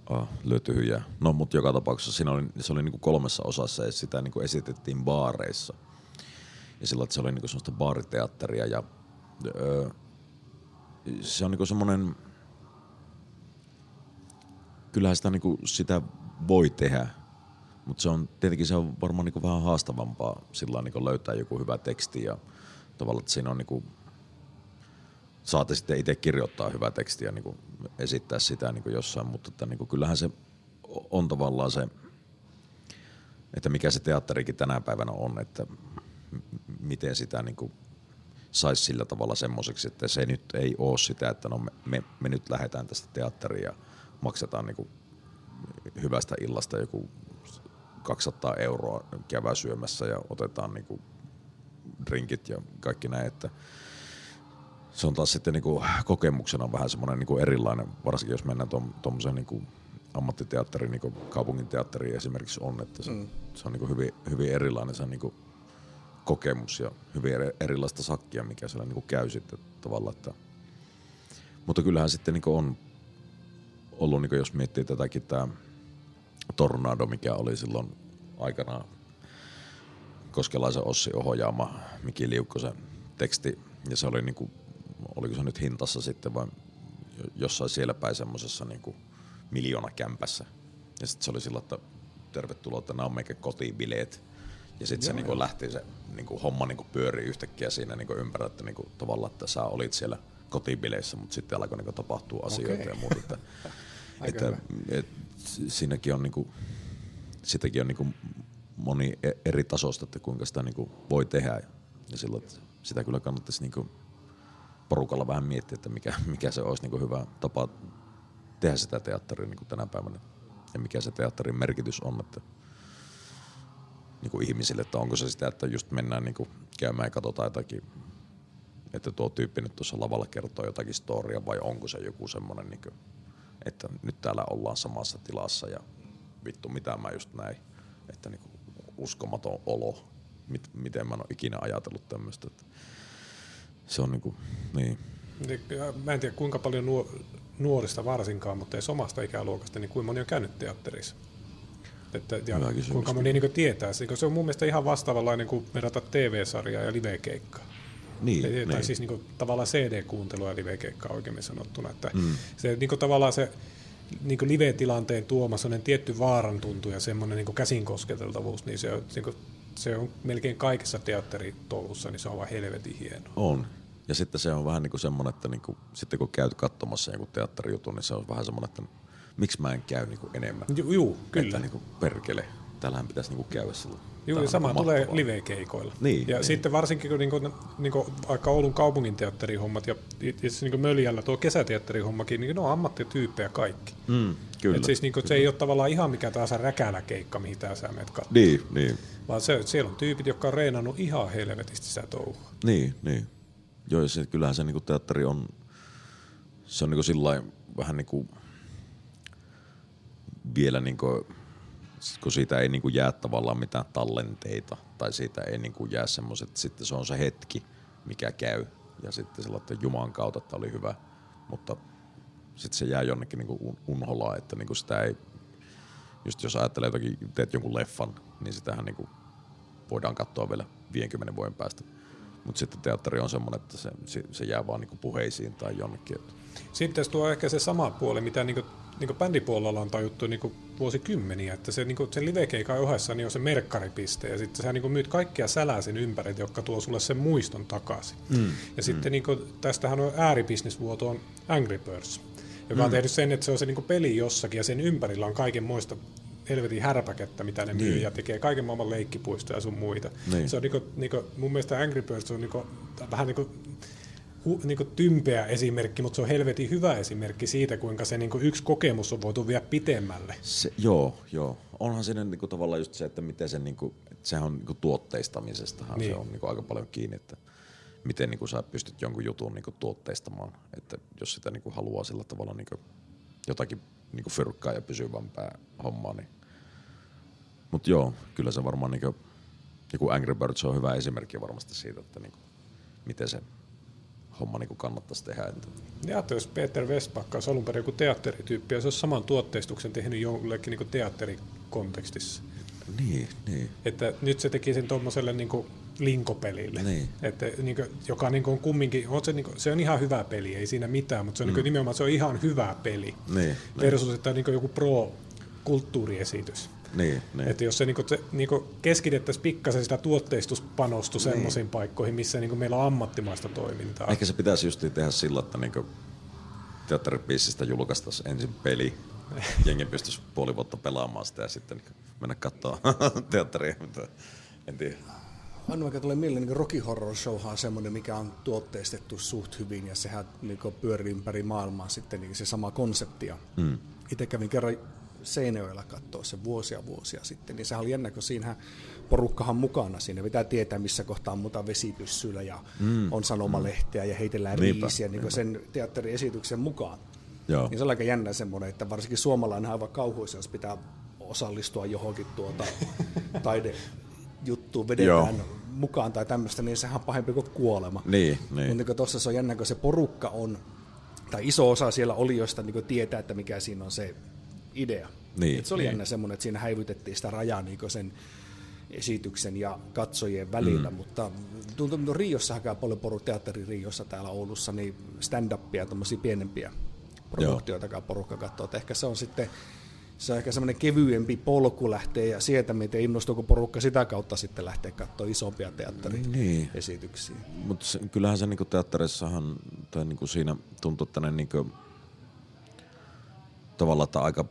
Ah, lyötyhyjä. No mutta joka tapauksessa siinä oli, se oli niinku kolmessa osassa ja sitä niinku esitettiin baareissa. Ja sillä, se oli niinku semmoista baariteatteria ja öö, se on niinku semmoinen, kyllähän sitä, niinku, sitä voi tehdä, mutta se on, tietenkin se on varmaan niinku vähän haastavampaa sillä niinku löytää joku hyvä teksti ja tavallaan, että siinä on niinku, saatte sitten itse kirjoittaa hyvää tekstiä niin esittää sitä niin jossain, mutta että, niin kuin, kyllähän se on tavallaan se, että mikä se teatterikin tänä päivänä on, että miten sitä niin kuin, saisi sillä tavalla semmoiseksi, että se nyt ei ole sitä, että no me, me, me nyt lähdetään tästä teatteriin ja maksetaan niin kuin, hyvästä illasta joku 200 euroa käydään syömässä ja otetaan niin kuin, drinkit ja kaikki näin, että se on taas sitten niinku kokemuksena vähän semmoinen niinku erilainen, varsinkin jos mennään tuommoiseen niinku ammattiteatteriin, niinku kaupungin teatteriin esimerkiksi on, että se, mm. se on niinku hyvin, hyvin erilainen se niinku kokemus ja hyvin eri, erilaista sakkia, mikä siellä niinku käy sitten tavallaan. Että. Mutta kyllähän sitten niinku on ollut, niinku jos miettii tätäkin tämä Tornado, mikä oli silloin aikanaan Koskelaisen Ossi ohjaama Miki Liukkosen teksti, ja se oli niinku oliko se nyt hintassa sitten vai jossain siellä päin semmoisessa niin miljoonakämpässä. Ja sitten se oli sillä, että tervetuloa, että nämä on meikä kotibileet. Ja sitten se niin kuin lähti se niin kuin homma niin kuin pyörii yhtäkkiä siinä niin kuin ympärillä, että niin kuin tavallaan, että sä olit siellä kotibileissä, mutta sitten alkoi niin kuin tapahtua asioita Okei. ja muuta. Että, että, et, siinäkin on, niin kuin, sitäkin on niin kuin moni e- eri tasosta, että kuinka sitä niin kuin voi tehdä. Ja silloin, sitä kyllä kannattaisi niin kuin porukalla vähän miettiä, että mikä, mikä se olisi niin hyvä tapa tehdä sitä teatteria niin tänä päivänä. Ja mikä se teatterin merkitys on, että niin kuin ihmisille, että onko se sitä, että just mennään niin kuin käymään ja katsotaan jotakin, että tuo tyyppi nyt tuossa lavalla kertoo jotakin storia, vai onko se joku semmoinen, niin että nyt täällä ollaan samassa tilassa ja vittu mitä mä just näin, että niin kuin uskomaton olo, mit, miten mä en ole ikinä ajatellut tämmöistä. Että se on niinku, niin. Niin, Mä en tiedä kuinka paljon nuo, nuorista varsinkaan, mutta edes omasta ikäluokasta, niin kuinka moni on käynyt teatterissa. Että, ja kuinka moni niin tietää sen, kun se on mun mielestä ihan vastaavanlainen kuin verrata TV-sarjaa ja live-keikkaa. Niin, Tai niin. siis niin kuin, tavallaan CD-kuuntelua ja live-keikkaa oikein sanottuna. Että mm. se, niin kuin, tavallaan se niin kuin live-tilanteen tuoma sellainen tietty vaaran tuntu ja semmoinen niin käsin kosketeltavuus, niin se on, niin kuin, se on melkein kaikessa teatteritouhussa, niin se on vaan helvetin hienoa. On. Ja sitten se on vähän niin kuin semmoinen, että niin kuin, sitten kun käyt katsomassa jonkun teatterijutun, niin se on vähän semmoinen, että miksi mä en käy niin kuin enemmän. Juu, kyllä. Että niin kuin, perkele, täällähän pitäisi niin kuin käydä sillä. Joo, ja sama tulee live-keikoilla. Niin, ja niin. sitten varsinkin kun niinku, niinku, vaikka Oulun kaupungin teatterihommat ja itse niinku Möljällä tuo kesäteatterihommakin, niin ne on ammattityyppejä kaikki. Mm, kyllä. Et siis niinku, se ei ole tavallaan ihan mikä tahansa räkälä keikka, mihin tää sä menet katsomaan. Niin, niin. Vaan se, siellä on tyypit, jotka on reenannut ihan helvetisti sitä touhua. Niin, niin. Joo, ja se, kyllähän se niinku teatteri on, se on niinku sillä vähän niinku vielä niinku, kun siitä ei niinku jää tavallaan mitään tallenteita, tai siitä ei niinku jää semmoiset, sitten se on se hetki, mikä käy, ja sitten sillä että Jumalan kautta että oli hyvä, mutta sitten se jää jonnekin niinku un- unholaan, että niinku sitä ei, just jos ajattelee jotakin, teet jonkun leffan, niin sitähän niinku voidaan katsoa vielä 50 vuoden päästä. Mutta sitten teatteri on semmoinen, että se, se, se jää vaan niinku puheisiin tai jonnekin. Että. Sitten tässä tuo ehkä se sama puoli, mitä niinku, niinku bändipuolella on tajuttu niinku vuosikymmeniä, että se niinku, sen livekeikan ohessa niin on se merkkaripiste, ja sitten sä niinku myyt kaikkia sälää sen ympäri, jotka tuo sulle sen muiston takaisin. Mm. Ja sitten niinku, tästähän on ääribisnesvuoto on Angry Birds, joka on tehnyt sen, että se on se niinku peli jossakin, ja sen ympärillä on kaiken muista helvetin härpäkettä, mitä ne myy, Niin. ja tekee kaiken maailman leikkipuistoja ja sun muita. Niin. Se on niinku, niinku, mun mielestä Angry Birds on niinku, vähän niinku hu, niinku tympeä esimerkki, mutta se on helvetin hyvä esimerkki siitä, kuinka se niinku yksi kokemus on voitu viedä pitemmälle. Se, joo, joo. Onhan siinä niinku tavallaan just se, että miten se, niinku, että sehän on niinku tuotteistamisestahan niin. Niin. se on niinku aika paljon kiinni, että miten niinku sä pystyt jonkun jutun niinku tuotteistamaan, että jos sitä niinku haluaa sillä tavalla niinku jotakin niinku fyrkkaa ja pysyvämpää hommaa, niin mutta joo, kyllä se varmaan niinku, joku Angry Birds on hyvä esimerkki varmasti siitä, että niinku, miten se homma niinku kannattaisi tehdä. Että, Ja että jos Peter Westbacka olisi alun perin joku teatterityyppi, ja se olisi saman tuotteistuksen tehnyt jollekin niinku teatterikontekstissa. niin, niin. Että nyt se teki sen tuommoiselle niinku linkopelille, Niin. että, niinku, joka niinku on kumminkin, on se, niinku, se on ihan hyvä peli, ei siinä mitään, mutta se on niinku, nimenomaan se on ihan hyvä peli. Niin, Versus, että niinku joku pro-kulttuuriesitys. Niin, niin. Että jos se, niinku, se niinku keskitettäisiin pikkasen sitä tuotteistuspanostu semmoisiin paikkoihin, missä niinku meillä on ammattimaista toimintaa. Ehkä se pitäisi just tehdä sillä, että niinku teatteripiissistä julkaistaisiin ensin peli. Jengi pystyisi puoli vuotta pelaamaan sitä ja sitten niinku mennä katsoa teatteria. Mutta en tiedä. Ainoa, mikä tulee mieleen, niin Rocky Horror Showhan on semmoinen, mikä on tuotteistettu suht hyvin ja sehän niin pyörii ympäri maailmaa sitten niin se sama konsepti. Mm. Itse kävin kerran Seinäjoella katsoa se vuosia vuosia sitten, niin sehän oli jännä, kun siinähän porukkahan mukana siinä. Pitää tietää, missä kohtaa ammutaan vesipyssyllä ja mm. on sanomalehteä ja heitellään Niinpä, riisiä niin sen teatteriesityksen mukaan. Joo. Niin se on aika jännä semmoinen, että varsinkin suomalainen aivan kauhuissa, jos pitää osallistua johonkin tuota taidejuttuun, vedetään Joo. mukaan tai tämmöistä, niin sehän on pahempi kuin kuolema. Niin, niin. Mutta tuossa se on jännä, kun se porukka on, tai iso osa siellä olijoista niin tietää, että mikä siinä on se idea. Niin, Et se oli niin. jännä semmoinen, että siinä häivytettiin sitä rajaa niin sen esityksen ja katsojien välillä, mm. mutta tuntuu, että Riossahan käy paljon poru teatteri Riossa täällä Oulussa, niin stand-upia, tämmöisiä pienempiä produktioita käy porukka katsoo, että ehkä se on sitten se on ehkä semmoinen kevyempi polku lähtee ja sieltä, miten innostuuko porukka sitä kautta sitten lähteä katsoa isompia Niin. teatteriesityksiä. Mutta kyllähän se niinku teatterissahan, tai niinku siinä tuntuu, että ne niinku, tavallaan, että aika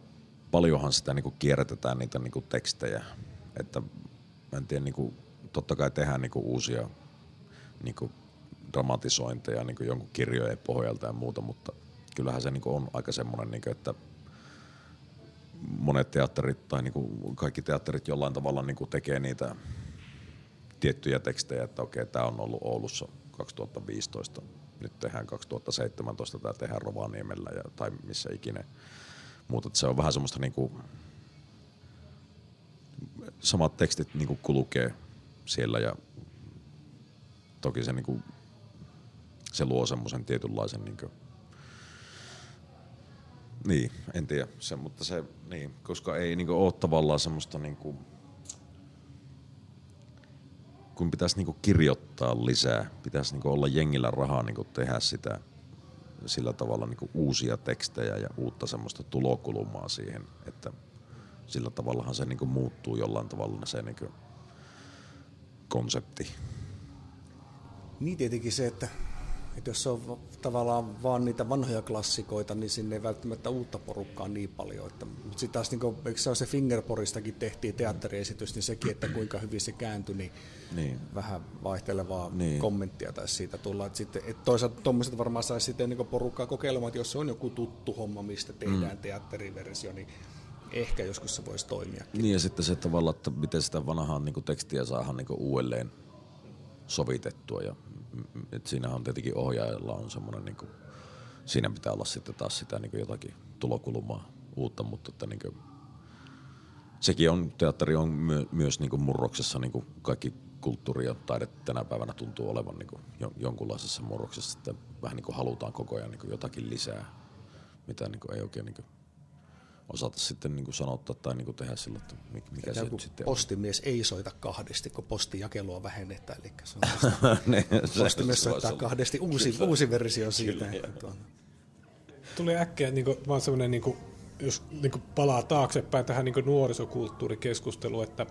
paljonhan sitä niinku kierrätetään niitä niinku tekstejä. Että mä en tiedä, niinku, totta kai tehdään niinku uusia niinku dramatisointeja niinku jonkun kirjojen pohjalta ja muuta, mutta kyllähän se niinku on aika semmoinen, niinku, että monet teatterit tai niinku kaikki teatterit jollain tavalla niinku tekee niitä tiettyjä tekstejä, että okei, tämä on ollut Oulussa 2015, nyt tehdään 2017, tämä tehdään Rovaniemellä ja, tai missä ikinä. Mutta se on vähän semmoista niinku, samat tekstit niinku kulkee siellä ja toki se, niinku, se luo semmoisen tietynlaisen niinku, niin, en tiedä, se, mutta se, niin, koska ei niinku ole tavallaan semmoista niinku, kun pitäisi niinku kirjoittaa lisää, pitäisi niinku olla jengillä rahaa niinku tehdä sitä sillä tavalla niinku uusia tekstejä ja uutta semmoista tulokulmaa siihen, että sillä tavallahan se niinku muuttuu jollain tavalla se niinku konsepti. Niin tietenkin se, että Että jos se on tavallaan vaan niitä vanhoja klassikoita, niin sinne ei välttämättä uutta porukkaa niin paljon. Että, mutta sitten taas, niin kuin, eikö se, se Fingerporistakin tehtiin teatteriesitys, niin sekin, että kuinka hyvin se kääntyi, niin, niin. vähän vaihtelevaa niin. kommenttia taisi siitä tulla. Että sitten, että toisaalta tuommoiset varmaan saisi sitten niin porukkaa kokeilemaan, että jos se on joku tuttu homma, mistä tehdään mm. teatteriversio, niin ehkä joskus se voisi toimia. Niin ja sitten se tavalla, että miten sitä vanhaa niin tekstiä saadaan niin uudelleen sovitettua ja et siinä on tietenkin ohjaajalla on semmoinen, niin kuin, siinä pitää olla sitten taas sitä niin jotakin tulokulmaa uutta, mutta että niin kuin, sekin on, teatteri on myö, myös niin kuin murroksessa, niin kuin kaikki kulttuuri ja taide tänä päivänä tuntuu olevan niin kuin jonkunlaisessa murroksessa, että vähän niin kuin halutaan koko ajan niin kuin jotakin lisää, mitä niin kuin ei oikein niin kuin osata sitten niin kuin sanottaa tai niin kuin tehdä sillä, että mikä se sitten postimies on. ei soita kahdesti, kun postijakelua vähennetään. Eli se on ne, postimies soittaa kahdesti uusi, Kyllä. uusi versio siitä. Kyllä. Tuli äkkiä niin kuin, vaan semmoinen, niin kuin, jos niin kuin palaa taaksepäin tähän niin nuorisokulttuurikeskusteluun, että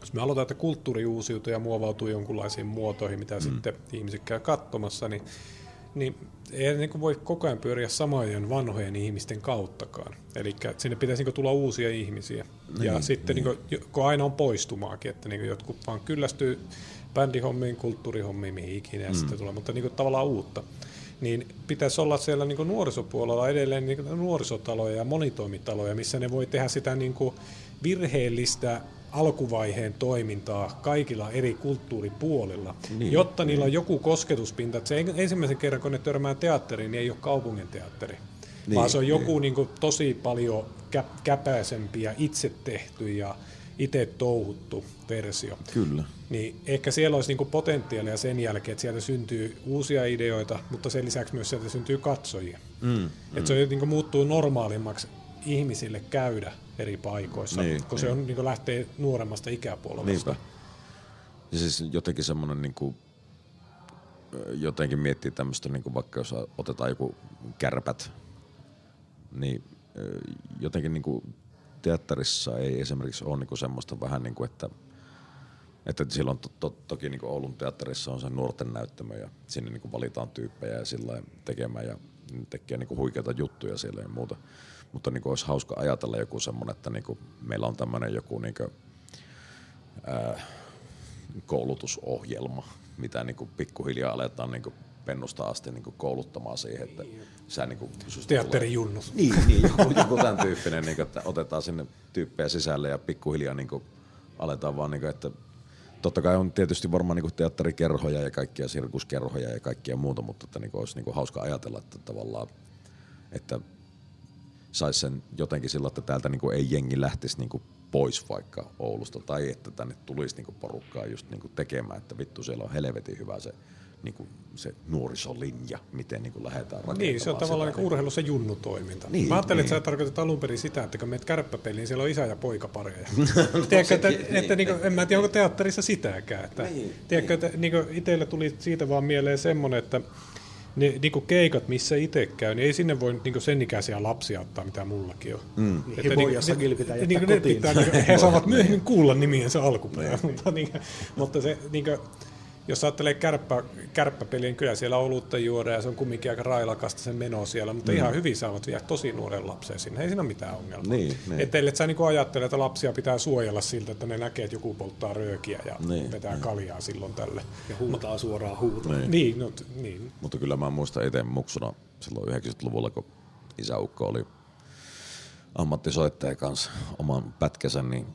jos me aloitetaan, että kulttuuri uusiutuu ja muovautuu jonkunlaisiin muotoihin, mitä mm. sitten ihmiset käy katsomassa, niin niin ei niin kuin voi koko ajan pyöriä samojen vanhojen ihmisten kauttakaan. Eli sinne pitäisi niin tulla uusia ihmisiä. Niin, ja sitten niin. Niin kuin, kun aina on poistumaakin, että niin jotkut vaan kyllästyy bändihommiin, kulttuurihommiin, mihin ikinä mm. sitten tulee, mutta niin kuin tavallaan uutta. Niin pitäisi olla siellä niin kuin nuorisopuolella edelleen niin kuin nuorisotaloja ja monitoimitaloja, missä ne voi tehdä sitä niin kuin virheellistä alkuvaiheen toimintaa kaikilla eri kulttuuripuolilla, niin, jotta niillä on joku kosketuspinta. Että se ensimmäisen kerran, kun ne törmää teatteriin, niin ei ole kaupungin teatteri, niin, vaan se on joku niin. Niin kuin, tosi paljon kä- käpäisempi ja itse tehty ja itse touhuttu versio. Kyllä. Niin ehkä siellä olisi niin potentiaalia sen jälkeen, että sieltä syntyy uusia ideoita, mutta sen lisäksi myös sieltä syntyy katsojia. Mm, että mm. se niin muuttuu normaalimmaksi ihmisille käydä eri paikoissa, niin, kun niin. se on, niin lähtee nuoremmasta ikäpolvesta. Niinpä. Ja siis jotenkin semmoinen niin kuin, jotenkin miettii tämmöistä, niin kuin vaikka jos otetaan joku kärpät, niin jotenkin niin kuin teatterissa ei esimerkiksi ole niin kuin semmoista vähän niin kuin, että että silloin to, to, toki niin Oulun teatterissa on se nuorten näyttämö ja sinne niin valitaan tyyppejä ja sillä tekemään ja tekee niin huikeita juttuja siellä ja muuta mutta niin kuin olisi hauska ajatella joku semmoinen, että niin kuin meillä on tämmöinen joku niin kuin, ää, koulutusohjelma, mitä niin kuin pikkuhiljaa aletaan niin kuin pennusta asti niin kuin kouluttamaan siihen, että sä niin kuin, Teatterijunnus. Niin, niin joku, joku tämän tyyppinen, niin kuin, että otetaan sinne tyyppejä sisälle ja pikkuhiljaa niin kuin, aletaan vaan, niin kuin, että totta kai on tietysti varmaan niin teatterikerhoja ja kaikkia sirkuskerhoja ja kaikkia muuta, mutta että niin olisi niin hauska ajatella, että tavallaan, että saisi sen jotenkin sillä, että täältä niin kuin ei jengi lähtisi niin kuin pois vaikka Oulusta tai että tänne tulisi niin kuin porukkaa just niin kuin tekemään, että vittu siellä on helvetin hyvä se niin kuin se nuorisolinja, miten niin kuin lähdetään rakentamaan. Niin, se on tavallaan niin urheilussa junnutoiminta. Niin, Mä ajattelin, niin. että sä tarkoitat alun perin sitä, että kun menet kärppäpeliin, siellä on isä ja poika pareja. no, tiedätkö, että, niin, että niin. Niin en mä tiedä, onko teatterissa sitäkään. Että, niin, tiedätkö, niin. että niin itselle tuli siitä vaan mieleen semmoinen, että ne niinku keikat, missä itse käy, niin ei sinne voi niinku sen ikäisiä lapsia ottaa, mitä mullakin on. Mm. Että niin, niinku, pitää jättää niinku, kotiin. Pitää, niinku, he saavat myöhemmin kuulla nimiensä alkuperä, mutta, niinku, mutta se niinku, jos ajattelee kärppä, kärppäpeliä, niin kyllä siellä olutta juoda ja se on kumminkin aika railakasta se meno siellä, mutta mm. ihan hyvin saavat vielä tosi nuoren lapsen sinne. Ei siinä ole mitään ongelmaa. Niin, niin. Että ellei sä niin ajattele, että lapsia pitää suojella siltä, että ne näkee, että joku polttaa röökiä ja niin, vetää niin. kaljaa silloin tälle. Ja huutaa suoraan huutoa. Niin. Niin, no, niin. Mutta kyllä mä muistan itse muksuna silloin 90-luvulla, kun isäukko oli ammattisoittaja kanssa oman pätkänsä, niin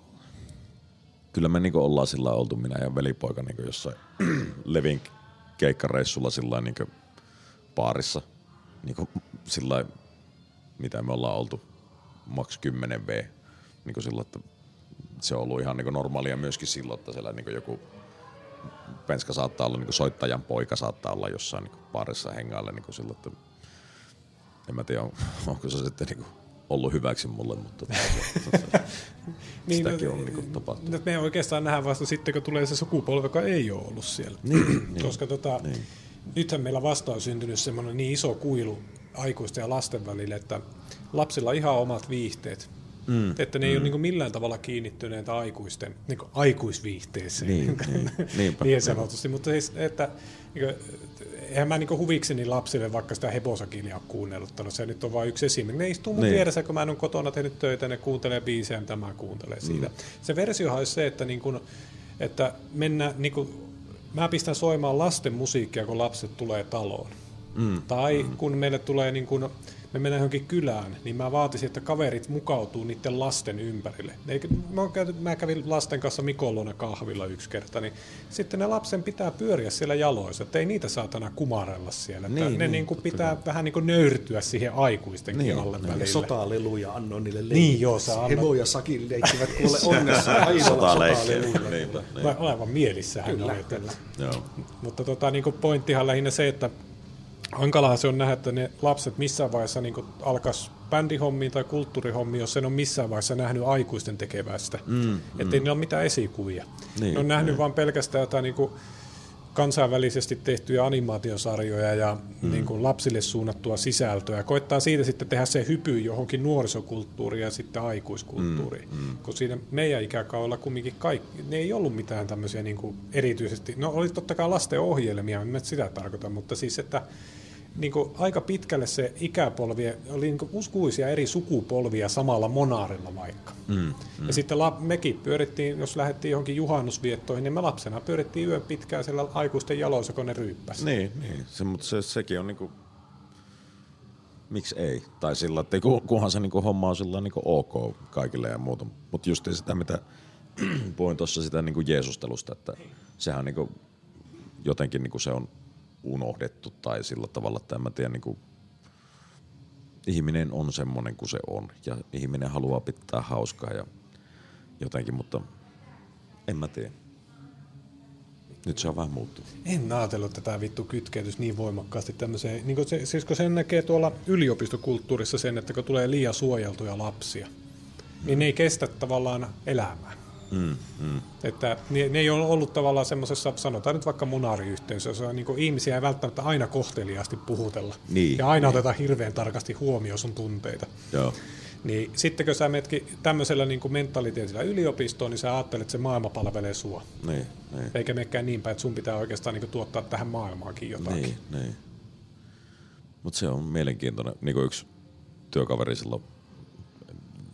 kyllä me niinku ollaan sillä oltu minä ja velipoika niinku jossain Levin keikkareissulla sillä niinku paarissa. Niinku sillä mitä me ollaan oltu maks 10 V. Niinku sillä, että se on ollut ihan niinku normaalia myöskin silloin, että siellä niinku joku penska saattaa olla, niinku soittajan poika saattaa olla jossain niinku paarissa hengailla niinku sillä, että en mä tiedä, onko se sitten niinku ollut hyväksi mulle, mutta niin, sitäkin on niin tapahtunut. Me oikeastaan nähdään vasta sitten, kun tulee se sukupolvi, joka ei ole ollut siellä. Niin, niin, Koska tota, niin. nythän meillä vasta on syntynyt semmoinen niin iso kuilu aikuisten ja lasten välille, että lapsilla on ihan omat viihteet. Mm, että ne mm. ei ole niin millään tavalla kiinnittyneet aikuisten niin aikuisviihteeseen, niin, niin, niinpä, niin sanotusti. Mutta siis, että niin kuin, eihän mä niinku huvikseni lapsille vaikka sitä heposakilia ole kuunnellut, se nyt on vain yksi esimerkki. Ne istuu mun Niin. vieressä, kun mä en ole kotona tehnyt töitä, ne kuuntelee biisejä, mitä mä kuuntelen siitä. Mm. Se versiohan olisi se, että, niinku, että mennä, niinku, mä pistän soimaan lasten musiikkia, kun lapset tulee taloon. Mm. Tai kun meille tulee, niin kun me mennään johonkin kylään, niin mä vaatisin, että kaverit mukautuu niiden lasten ympärille. Eikö, mä, käyty, mä kävin lasten kanssa Mikon luona kahvilla yksi kerta, niin sitten ne lapsen pitää pyöriä siellä jaloissa, että ei niitä saatana kumarella siellä. Että Niin, ne niin, niin kuin pitää vähän niin kuin nöyrtyä siihen aikuistenkin Niin, alle niin. välillä. Sotaleluja annoin niille leikkiä. Niin joo, sä annat. Hemo ja Sakin leikkivät kuule onnessa sotaleluilla. Niinpä, niin. Vai Aivan mielissähän Kyllä, oli, että kyllä. Joo. Mutta tota, niin pointtihan lähinnä se, että hankalahan se on nähdä, että ne lapset missään vaiheessa niin alkaisi bändihommiin tai kulttuurihommiin, jos sen on missään vaiheessa nähnyt aikuisten tekevästä. Mm, että ei niillä ole mitään esikuvia. Niin, ne on nähnyt niin. vain pelkästään jotain niin kuin kansainvälisesti tehtyjä animaatiosarjoja ja mm. niin kuin lapsille suunnattua sisältöä. Koittaa siitä sitten tehdä se hypy johonkin nuorisokulttuuriin ja sitten aikuiskulttuuriin. Mm. Mm. Kun siinä meidän ikäkaudella kumminkin kaikki, ne ei ollut mitään tämmöisiä niin kuin erityisesti, no oli totta kai lasten ohjelmia, en mä sitä tarkoita, mutta siis että niin kuin aika pitkälle se ikäpolvi oli niin kuin uskuisia eri sukupolvia samalla monaarilla vaikka. Mm, mm. Ja sitten la, mekin pyörittiin, jos lähdettiin johonkin juhannusviettoihin, niin me lapsena pyörittiin yön pitkään siellä aikuisten jaloissa, kun ne ryyppäsi. Niin, niin. Se, mutta se, sekin on niinku, miksi ei? Tai sillä, että ku- kunhan se niinku homma on sillä niinku ok kaikille ja muuta. Mutta just sitä, mitä puhuin tuossa sitä niinku Jeesustelusta, että sehän niinku, jotenkin niinku se on unohdettu tai sillä tavalla, että en mä tiedä, niinku, ihminen on semmoinen kuin se on ja ihminen haluaa pitää hauskaa ja jotenkin, mutta en mä tiedä. Nyt se on vähän muuttunut. En ajatellut, että tämä vittu kytkeytys niin voimakkaasti tämmöiseen. Niin se, siis kun sen näkee tuolla yliopistokulttuurissa sen, että kun tulee liian suojeltuja lapsia, niin ne ei kestä tavallaan elämää. Mm, mm. Että ne, ne ei ole ollut tavallaan semmoisessa, sanotaan nyt vaikka monariyhteisössä, jossa niin ihmisiä ei välttämättä aina kohteliaasti puhutella. Niin, ja aina niin. otetaan hirveän tarkasti huomioon sun tunteita. Joo. Niin sitten kun sä menetkin tämmöisellä niin kuin mentaliteetillä yliopistoon, niin sä ajattelet, että se maailma palvelee sua. Niin, niin. Eikä menekään niin päin, että sun pitää oikeastaan niin kuin tuottaa tähän maailmaankin jotakin. Niin, niin. Mutta se on mielenkiintoinen. Niin kuin yksi työkaveri silloin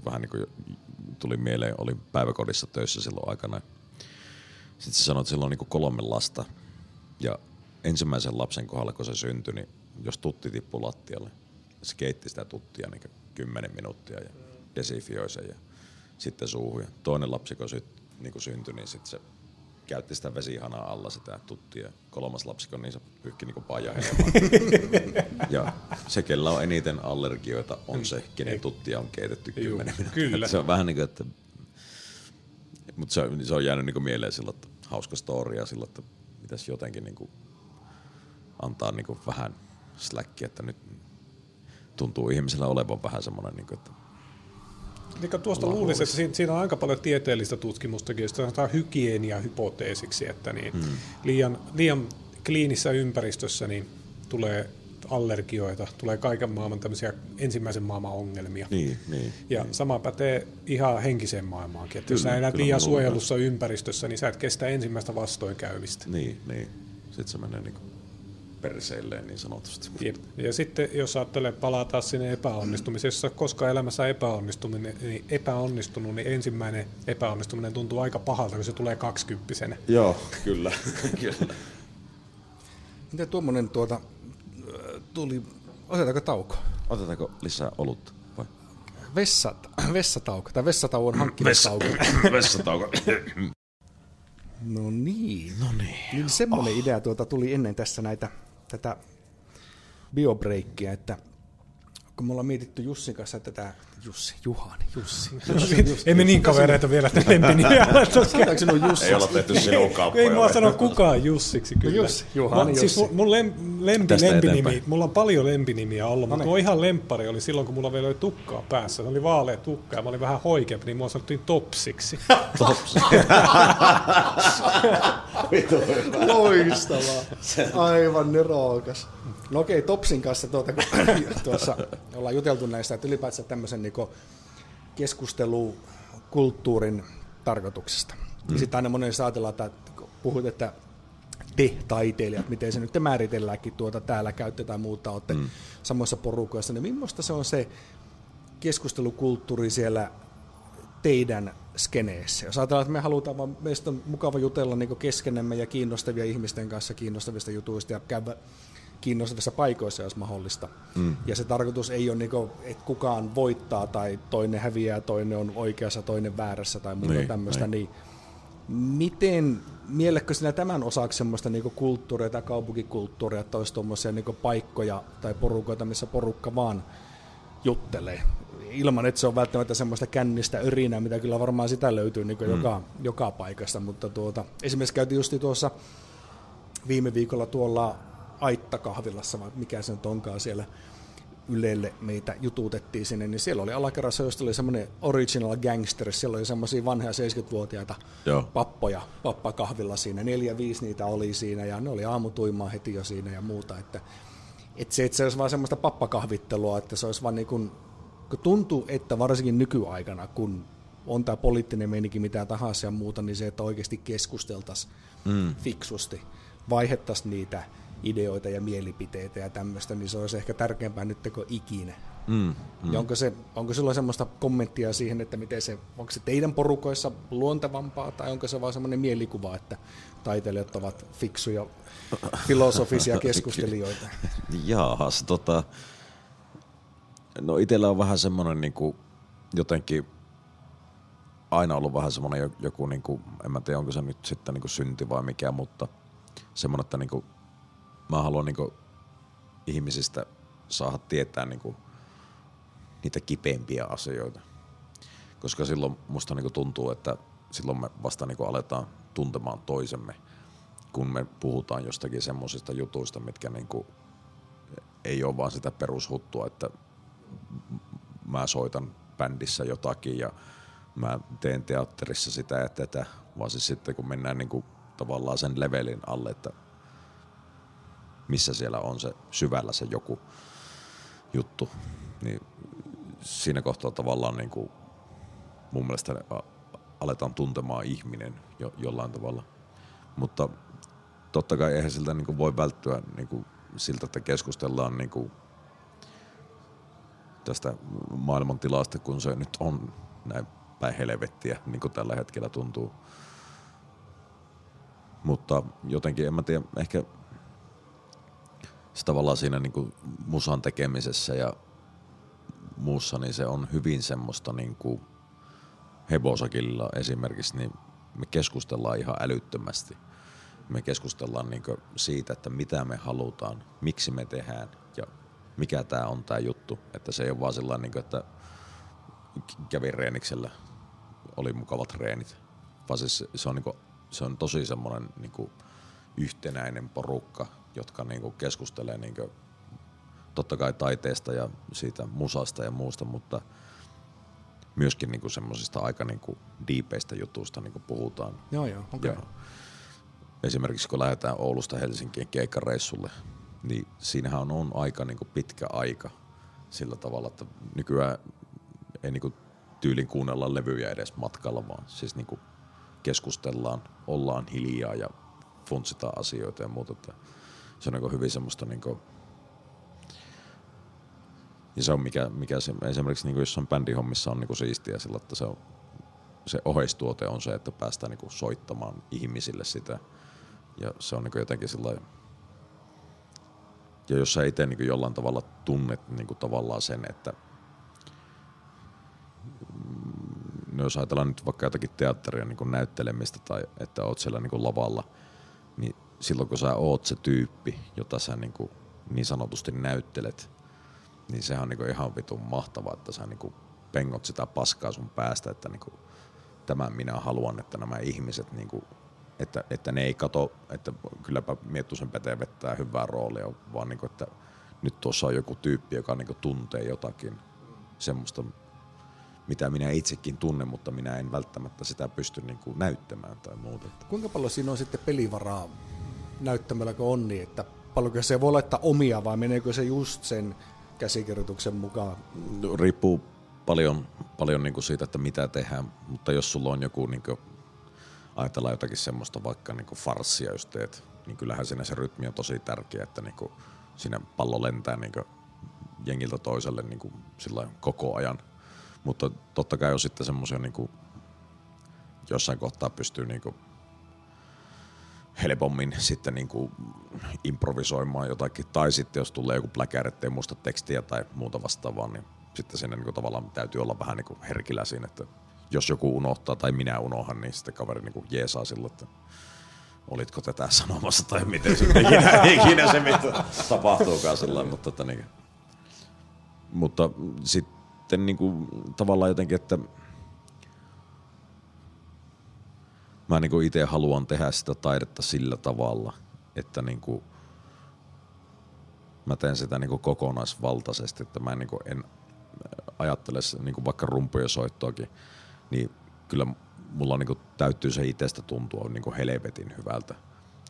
vähän niin kuin tuli mieleen, oli päiväkodissa töissä silloin aikana. Sitten se sanoi, että sillä on niin kolme lasta. Ja ensimmäisen lapsen kohdalla, kun se syntyi, niin jos tutti tippui lattialle, se keitti sitä tuttia niin 10 minuuttia ja desifioi sen ja sitten suuhun. Ja toinen lapsi, kun, syt, niin syntyi, niin sitten se käytti sitä vesihanaa alla sitä tuttia. Kolmas lapsi, kun niin se pyyhki niin pajahelmaa. ja se, kellä on eniten allergioita, on se, kenen tuttia on keitetty 10 minuuttia. kyllä. Se on vähän niin kuin, että... Mutta se, se on jäänyt niin kuin mieleen silloin, että hauska story ja silloin, että pitäisi jotenkin niin kuin antaa niin kuin vähän slackia, että nyt tuntuu ihmisellä olevan vähän semmoinen, niin kuin, että Niin kuin tuosta luulisi, että siinä, siinä on aika paljon tieteellistä tutkimustakin, josta sanotaan hygienia hypoteesiksi, että niin hmm. liian, liian kliinissä ympäristössä niin tulee allergioita, tulee kaiken maailman tämmöisiä ensimmäisen maailman ongelmia. niin, niin. Ja sama pätee ihan henkiseen maailmaankin, että jos Kyllä, sä elät liian suojelussa ympäristössä, niin sä et kestä ensimmäistä vastoinkäymistä. Niin, niin. Sitten se menee niin perseilleen niin sanotusti. Jep. Ja sitten jos ajattelee palata sinne epäonnistumiseen, jos koskaan elämässä epäonnistuminen, niin epäonnistunut, niin ensimmäinen epäonnistuminen tuntuu aika pahalta, kun se tulee kaksikymppisenä. Joo, kyllä. kyllä. Miten tuommoinen tuota, tuli, otetaanko tauko? Otetaanko lisää olutta? Vai? Vessat, vessatauko, tai vessatauon hankkimistauko. Vessatauko. No niin. no niin. Niin semmoinen oh. idea tuota tuli ennen tässä näitä, tätä biobreikkiä, että kun me ollaan mietitty Jussin kanssa tätä, Jussi, Juhani, Jussi. Emme niin kavereita vielä, että lempinimiä Sanotaanko Jussi? Ei olla tehty sinun kauppoja. Ei mua sano kukaan Jussiksi kyllä. Jussi, Juhani Siis Jussi. mun, mun lem, lempi, Tästä lempinimi, eteenpäin. mulla on paljon lempinimiä ollut, mutta niin. mun ihan lemppari oli silloin, kun mulla vielä oli tukkaa päässä. Se oli vaalea tukka ja mä olin vähän hoikeampi, niin mua sanottiin Topsiksi. Tops. Loistavaa. Aivan nerokas. No okei, Topsin kanssa tuota, kun tuossa ollaan juteltu näistä, että ylipäätään tämmöisen niin keskustelukulttuurin tarkoituksesta. Mm. Ja sitten aina monesti ajatellaan, että puhut, että te taiteilijat, miten se nyt te määritelläänkin tuota täällä käytetään muuta, olette mm. samoissa porukoissa, niin millaista se on se keskustelukulttuuri siellä teidän skeneessä? Jos ajatellaan, että me halutaan vaan, meistä on mukava jutella niin keskenemme ja kiinnostavia ihmisten kanssa kiinnostavista jutuista ja käydä kiinnostavissa paikoissa, jos mahdollista. Mm. Ja se tarkoitus ei ole, niin kuin, että kukaan voittaa tai toinen häviää, toinen on oikeassa, toinen väärässä tai muuta niin, tämmöistä, niin. niin miten mielekkö sinä tämän osaksi semmoista niin kulttuuria tai kaupunkikulttuuria, että olisi tuommoisia niin paikkoja tai porukoita, missä porukka vaan juttelee? Ilman, että se on välttämättä semmoista kännistä örinää, mitä kyllä varmaan sitä löytyy niin mm. joka, joka paikasta. Mutta tuota, esimerkiksi käytiin justi tuossa viime viikolla tuolla Aitta-kahvilassa, vai mikä se nyt onkaan siellä Ylelle meitä jututettiin sinne, niin siellä oli alakerrassa, josta oli semmoinen original gangster, siellä oli semmoisia vanhoja 70-vuotiaita Joo. pappoja pappakahvilla siinä, neljä, viisi niitä oli siinä, ja ne oli aamutuimaa heti jo siinä ja muuta, että, että se, että se olisi vaan semmoista pappakahvittelua, että se olisi vaan niin kuin, kun tuntuu, että varsinkin nykyaikana, kun on tämä poliittinen meininki mitä tahansa ja muuta, niin se, että oikeasti keskusteltaisiin mm. fiksusti, vaihettaisiin niitä ideoita ja mielipiteitä ja tämmöistä, niin se olisi ehkä tärkeämpää nyt kuin ikinä. Mm, mm. Ja onko, se, onko sulla semmoista kommenttia siihen, että miten se, onko se teidän porukoissa luontevampaa tai onko se vaan semmoinen mielikuva, että taiteilijat ovat fiksuja filosofisia keskustelijoita? Jaahas, tota, no itsellä on vähän semmoinen niin kuin, jotenkin aina ollut vähän semmoinen joku, niin kuin, en mä tiedä onko se nyt sitten niin kuin synti vai mikä, mutta semmoinen, että niin kuin, mä haluan niinku ihmisistä saada tietää niinku niitä kipeimpiä asioita. Koska silloin musta niinku tuntuu, että silloin me vasta niinku aletaan tuntemaan toisemme, kun me puhutaan jostakin semmoisista jutuista, mitkä niinku ei ole vaan sitä perushuttua, että mä soitan bändissä jotakin ja mä teen teatterissa sitä ja tätä, vaan siis sitten kun mennään niinku tavallaan sen levelin alle, että missä siellä on se syvällä se joku juttu, niin siinä kohtaa tavallaan niin kuin mun mielestä aletaan tuntemaan ihminen jo, jollain tavalla. Mutta totta kai eihän siltä niin kuin voi välttyä niin kuin siltä, että keskustellaan niin kuin tästä maailman tilasta, kun se nyt on näin päin helvettiä, niin kuin tällä hetkellä tuntuu. Mutta jotenkin, en mä tiedä, ehkä se tavallaan siinä niin kuin musan tekemisessä ja muussa, niin se on hyvin semmoista niin kuin hevosakilla esimerkiksi, niin me keskustellaan ihan älyttömästi. Me keskustellaan niin siitä, että mitä me halutaan, miksi me tehdään ja mikä tämä on tämä juttu. Että se ei ole vaan sellainen, niin kuin, että kävin reeniksellä, oli mukavat reenit. Vaan siis se on, niin kuin, se on tosi semmoinen niin kuin yhtenäinen porukka, jotka niinku keskustelee niinku, totta kai taiteesta ja siitä musasta ja muusta, mutta myöskin niinku semmoisista aika niinku diipeistä jutuista niinku puhutaan. Joo, joo. Okay. Esimerkiksi kun lähdetään Oulusta Helsinkiin keikkareissulle, niin siinähän on, on aika niinku pitkä aika sillä tavalla, että nykyään ei niinku tyylin kuunnella levyjä edes matkalla, vaan siis niinku keskustellaan, ollaan hiljaa ja funtsitaan asioita ja muuta. Että se on niin hyvin semmoista niin kuin, ja se on mikä, mikä se, esimerkiksi niin jossain bändihommissa on niin siistiä sillä, että se, on, se oheistuote on se, että päästään niin soittamaan ihmisille sitä. Ja se on niin jotenkin sillä ja jos sä itse niin jollain tavalla tunnet niin tavallaan sen, että no jos ajatellaan nyt vaikka jotakin teatteria niin näyttelemistä tai että oot siellä niin lavalla, niin silloin kun sä oot se tyyppi, jota sä niin, kuin niin sanotusti näyttelet, niin sehän on niin kuin ihan vitun mahtavaa, että sä niin kuin pengot sitä paskaa sun päästä, että niin kuin, tämän minä haluan, että nämä ihmiset, niin kuin, että, että ne ei kato, että kylläpä Miettusen Pete vettää hyvää roolia, vaan niin kuin, että nyt tuossa on joku tyyppi, joka niin kuin tuntee jotakin semmoista, mitä minä itsekin tunnen, mutta minä en välttämättä sitä pysty niin kuin näyttämään tai muuta. Kuinka paljon siinä on sitten pelivaraa näyttämällä kun on niin, että paljonko se voi laittaa omia vai meneekö se just sen käsikirjoituksen mukaan? No, riippuu paljon, paljon niin kuin siitä, että mitä tehdään, mutta jos sulla on joku niin kuin ajatellaan jotakin semmoista vaikka niinku farssia, jos teet, niin kyllähän siinä se rytmi on tosi tärkeä, että niinku siinä pallo lentää niinku jengiltä toiselle niinku sillä koko ajan. Mutta totta kai on sitten semmoisia niinku, jossain kohtaa pystyy niinku helpommin sitten niinku improvisoimaan jotakin. Tai sitten jos tulee joku pläkäri, ettei muista tekstiä tai muuta vastaavaa, niin sitten siinä niinku tavallaan täytyy olla vähän niinku herkillä siinä, että jos joku unohtaa tai minä unohan, niin sitten kaveri niinku jeesaa sillä, että olitko tätä sanomassa tai miten se ikinä, ikinä se mitä tapahtuukaan sillä mutta, että niin, mutta sitten niinku, tavallaan jotenkin, että mä niinku itse haluan tehdä sitä taidetta sillä tavalla, että niinku, mä teen sitä niinku kokonaisvaltaisesti, että mä niinku en ajattele niinku vaikka rumpujen soittoakin, niin kyllä mulla niinku täytyy se itsestä tuntua niinku helvetin hyvältä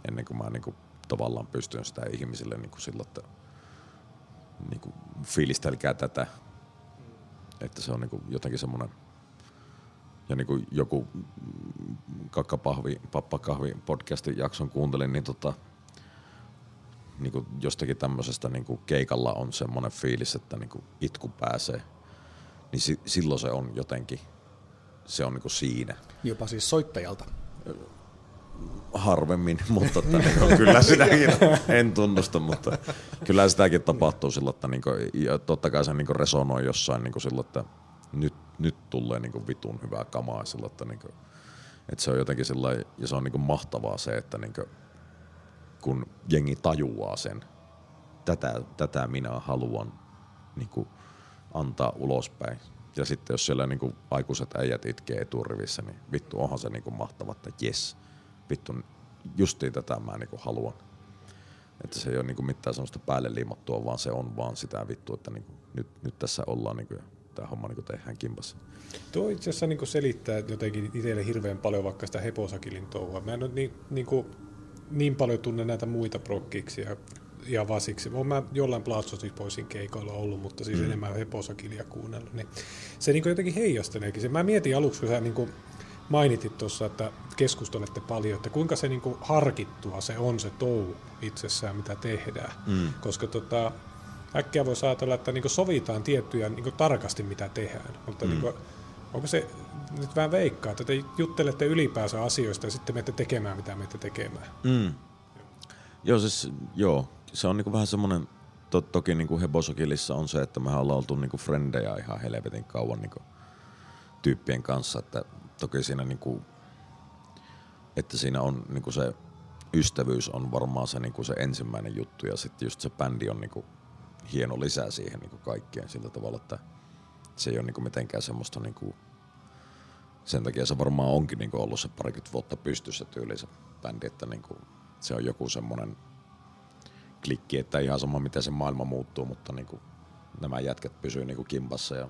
ennen kuin mä niinku tavallaan pystyn sitä ihmisille niinku sillä, että niinku fiilistelkää tätä. Että se on niinku jotenkin semmoinen ja niin kuin joku kakkapahvi, pappakahvi podcastin jakson kuuntelin, niin tota, niin kuin jostakin tämmöisestä niin kuin keikalla on semmoinen fiilis, että niin kuin itku pääsee, niin si- silloin se on jotenkin, se on niin kuin siinä. Jopa siis soittajalta. Harvemmin, mutta että, niin kuin, kyllä sitäkin en tunnusta, mutta kyllä sitäkin tapahtuu sillä, että niin kuin, ja totta kai se niin kuin resonoi jossain niin kuin sillä, että nyt, nyt tulee niin kuin vitun hyvää kamaa sillä, että, niin kuin, että se on jotenkin sillä ja se on niin kuin mahtavaa se, että niin kuin, kun jengi tajuaa sen, tätä, tätä minä haluan niin kuin, antaa ulospäin. Ja sitten jos siellä niin kuin, aikuiset äijät itkee eturivissä, niin vittu onhan se niin kuin, mahtava, että jes, vittu justiin tätä mä niin kuin, haluan. Että se ei ole niin kuin, mitään sellaista päälle liimattua, vaan se on vaan sitä vittu, että niin kuin, nyt, nyt tässä ollaan niin kuin, tämä homma niin tehdään kimpassa. Tuo itse asiassa niin selittää jotenkin itselle hirveän paljon vaikka sitä heposakilin touhua. Mä en ole niin, niin, kuin, niin paljon tunne näitä muita prokkiksia ja vasiksi. Olen mä jollain Platsosispoisin keikoilla ollut, mutta siis mm. enemmän heposakilia kuunnellut. Niin se niin jotenkin heijasteleekin. Se, mä mietin aluksi, kun sä niin kuin mainitit tuossa, että keskustelette paljon, että kuinka se niin kuin harkittua se on se touhu itsessään, mitä tehdään. Mm. Koska tota, äkkiä voi ajatella, että niin sovitaan tiettyjä niin tarkasti, mitä tehdään. Mutta mm. niin kuin, onko se nyt vähän veikkaa, että te juttelette ylipäänsä asioista ja sitten menette tekemään, mitä menette tekemään? Mm. Joo, siis, joo, se on niin vähän semmoinen, to, toki niin kuin Hebosokilissa on se, että me ollaan oltu niin frendejä ihan helvetin kauan niin tyyppien kanssa, että toki siinä niin kuin, että siinä on niin kuin se ystävyys on varmaan se, niin kuin se ensimmäinen juttu ja sitten just se bändi on niin kuin hieno lisää siihen niin kuin kaikkeen sillä tavalla, että se ei ole niin kuin mitenkään semmoista niin kuin, sen takia se varmaan onkin niin kuin ollut se parikymmentä vuotta pystyssä tyyli se bändi, että niin kuin, se on joku semmoinen klikki, että ihan sama miten se maailma muuttuu, mutta niin kuin, nämä jätkät pysyy niin kuin kimpassa ja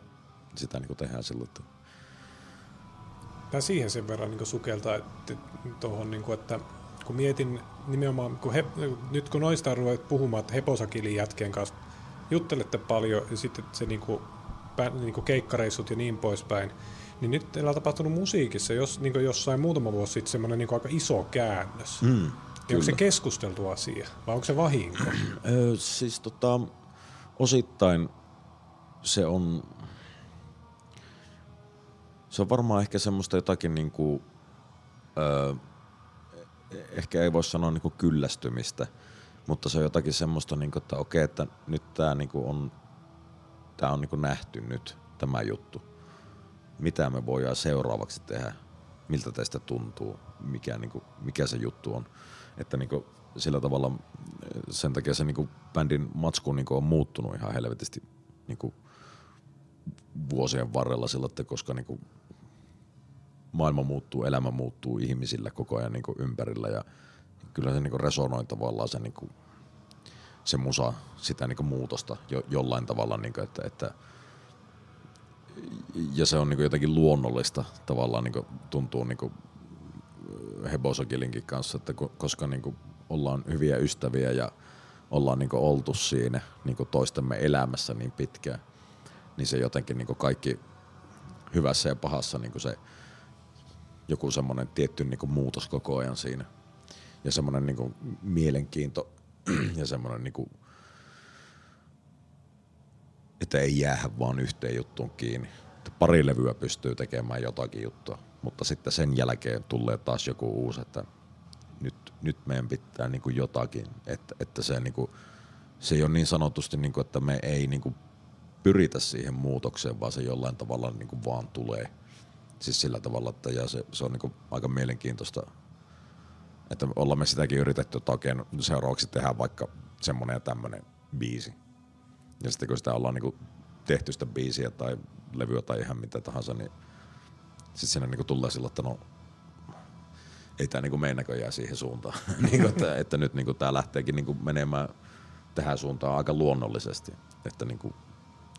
sitä niin kuin tehdään sillä, että Tämä siihen sen verran niin sukeltaa, että, tuohon, niin kuin, että kun mietin nimenomaan, kun he, nyt kun noista ruvet puhumaan, että Heposakilin jätkien kanssa juttelette paljon ja sitten se niin kuin, niin kuin keikkareissut ja niin poispäin, niin nyt teillä on tapahtunut musiikissa jos, niin jossain muutama vuosi sitten semmoinen niin aika iso käännös. Mm, niin onko se keskusteltu asia vai onko se vahinko? siis tota, osittain se on, se on varmaan ehkä semmoista jotakin niin kuin, öö, ehkä ei voi sanoa niin kuin kyllästymistä, mutta se on jotakin semmoista, niin kuin, että okei, että nyt tämä niin on, tää on niin kuin nähty nyt, tämä juttu. Mitä me voidaan seuraavaksi tehdä? Miltä teistä tuntuu? Mikä, niin kuin, mikä se juttu on? Että niin kuin, sillä tavalla sen takia se niin kuin, bändin matsku niin kuin, on muuttunut ihan helvetisti niin kuin, vuosien varrella sillä, että koska niin kuin, maailma muuttuu, elämä muuttuu ihmisillä koko ajan niin kuin, ympärillä ja kyllä se niinku resonoi tavallaan se, niinku, se musa, sitä niinku muutosta jo, jollain tavalla, niinku, että, että ja se on niinku jotenkin luonnollista tavallaan niinku, tuntuu niinku Hebosakilinkin kanssa, että koska niinku ollaan hyviä ystäviä ja ollaan niinku oltu siinä niinku toistemme elämässä niin pitkään, niin se jotenkin niinku kaikki hyvässä ja pahassa niinku se joku semmoinen tietty niinku muutos koko ajan siinä. Ja semmoinen niinku mielenkiinto ja semmoinen niinku, että ei jäädä vaan yhteen juttuun kiinni. Että pari levyä pystyy tekemään jotakin juttua, mutta sitten sen jälkeen tulee taas joku uusi, että nyt, nyt meidän pitää niinku jotakin, että, että se, niinku, se ei ole niin sanotusti, niinku, että me ei niinku pyritä siihen muutokseen, vaan se jollain tavalla niinku vaan tulee. Siis sillä tavalla, että ja se, se on niinku aika mielenkiintoista, että ollaan me sitäkin yritetty, että okei, no seuraavaksi tehdään vaikka semmonen ja tämmönen biisi. Ja sitten kun sitä ollaan niinku tehty sitä biisiä tai levyä tai ihan mitä tahansa, niin sitten siinä niinku tulee sillä, että no ei tämä niinku mene näköjään siihen suuntaan. niinku, että, että, nyt niinku tämä lähteekin niinku menemään tähän suuntaan aika luonnollisesti. Että niinku,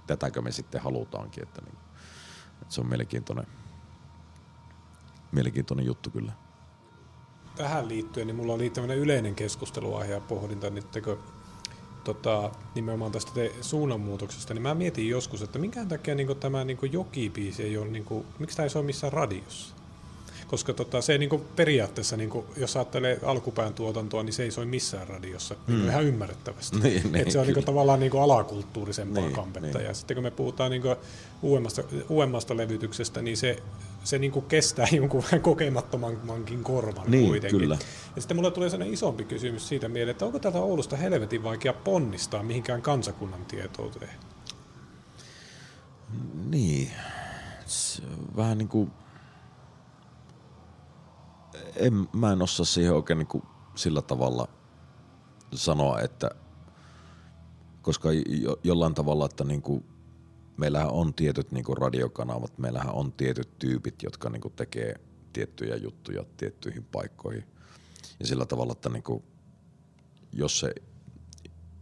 tätäkö me sitten halutaankin. Että, niinku, että se on mielenkiintoinen, mielenkiintoinen juttu kyllä. Tähän liittyen, niin mulla oli tämmöinen yleinen keskusteluaihe ja pohdinta, niin kun tota, nimenomaan tästä te suunnanmuutoksesta, niin mä mietin joskus, että minkä takia niin tämä niin jokipiisi ei ole, niin kuin, miksi tämä ei ole missään radiossa? koska tota, se niin kuin periaatteessa, niin kuin, jos ajattelee alkupään tuotantoa, niin se ei soi missään radiossa, niin mm. ihan ymmärrettävästi. Niin, niin, Et se on niin kuin, tavallaan niin kuin alakulttuurisempaa niin, kampetta. Niin. Ja sitten kun me puhutaan niin kuin uudemmasta, uudemmasta levytyksestä, niin se, se niin kuin kestää jonkun vähän kokemattomankin korvan niin, kuitenkin. Kyllä. Ja sitten mulle tulee sellainen isompi kysymys siitä mieleen, että onko täältä Oulusta helvetin vaikea ponnistaa mihinkään kansakunnan tietouteen? Niin, se vähän niin kuin en, mä en osaa siihen oikein niin kuin sillä tavalla sanoa, että koska jo, jollain tavalla, että niin kuin meillähän on tietyt niin kuin radiokanavat, meillähän on tietyt tyypit, jotka niin kuin tekee tiettyjä juttuja tiettyihin paikkoihin. Ja sillä tavalla, että niin kuin, jos se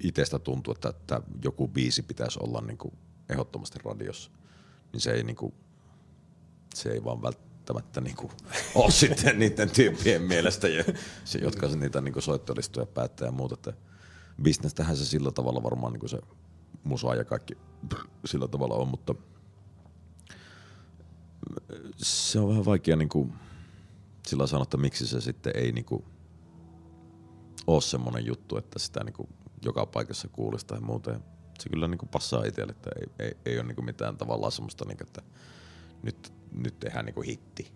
itsestä tuntuu, että, että joku biisi pitäisi olla niin kuin ehdottomasti radiossa, niin se ei, niin kuin, se ei vaan välttämättä niin kuin, ole sitten niiden tyyppien mielestä, jotka niitä niin soittolistoja päättää ja muuta. Että bisnestähän se sillä tavalla varmaan niin kuin se musa ja kaikki sillä tavalla on, mutta se on vähän vaikea niin kuin, sillä sanoa, että miksi se sitten ei niin kuin, ole semmoinen juttu, että sitä niin kuin, joka paikassa kuulisi tai muuta. Ja se kyllä niin kuin passaa itselle, että ei, ei, ei ole niin kuin mitään tavallaan semmoista, niin kuin, että nyt nyt tehdään niinku hitti.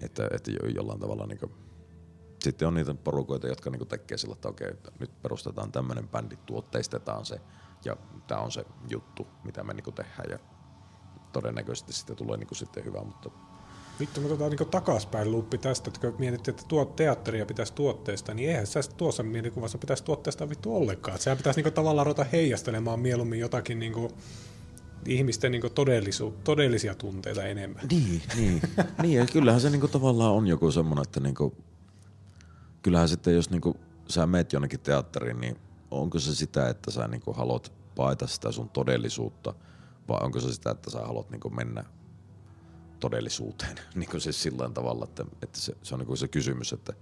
Että, että jollain tavalla niinku, sitten on niitä porukoita, jotka niinku tekee sillä, että okei, nyt perustetaan tämmöinen bändi, tuotteistetaan se ja tämä on se juttu, mitä me niinku tehdään ja todennäköisesti sitten tulee niinku sitten hyvä, mutta Vittu, me otetaan niin takaspäin luppi tästä, että kun mietit, että tuo teatteria pitäisi tuotteista, niin eihän sä tuossa mielikuvassa pitäisi tuotteista vittu ollenkaan. Sehän pitäisi niin tavallaan ruveta heijastelemaan mieluummin jotakin niin kuin ihmisten niin todellisu, todellisia tunteita enemmän. Niin, niin. niin ja kyllähän se niin tavallaan on joku semmoinen, että niin kuin, kyllähän sitten jos niin kuin, sä meet jonnekin teatteriin, niin onko se sitä, että sä niin kuin, haluat paeta sitä sun todellisuutta, vai onko se sitä, että sä haluat niin kuin, mennä todellisuuteen, niin kuin siis sillä tavalla, että, että se, se on niin kuin se kysymys, että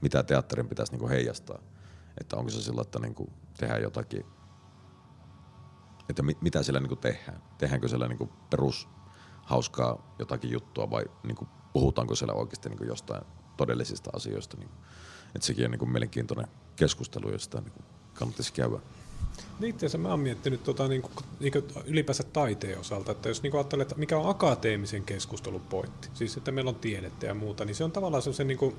mitä teatterin pitäisi niin kuin heijastaa. Että onko se sillä, että niin kuin tehdään jotakin että mit, mitä siellä niinku tehdään. Tehdäänkö siellä niinku perus hauskaa jotakin juttua vai niinku puhutaanko siellä oikeasti niinku jostain todellisista asioista. Niinku. Että sekin on niinku mielenkiintoinen keskustelu, josta niinku kannattaisi käydä. Niin itse mä oon miettinyt tota, niin kuin, niin kuin ylipäänsä taiteen osalta, että jos niin kuin ajattelee, että mikä on akateemisen keskustelun pointti, siis että meillä on tiedettä ja muuta, niin se on tavallaan se niin kuin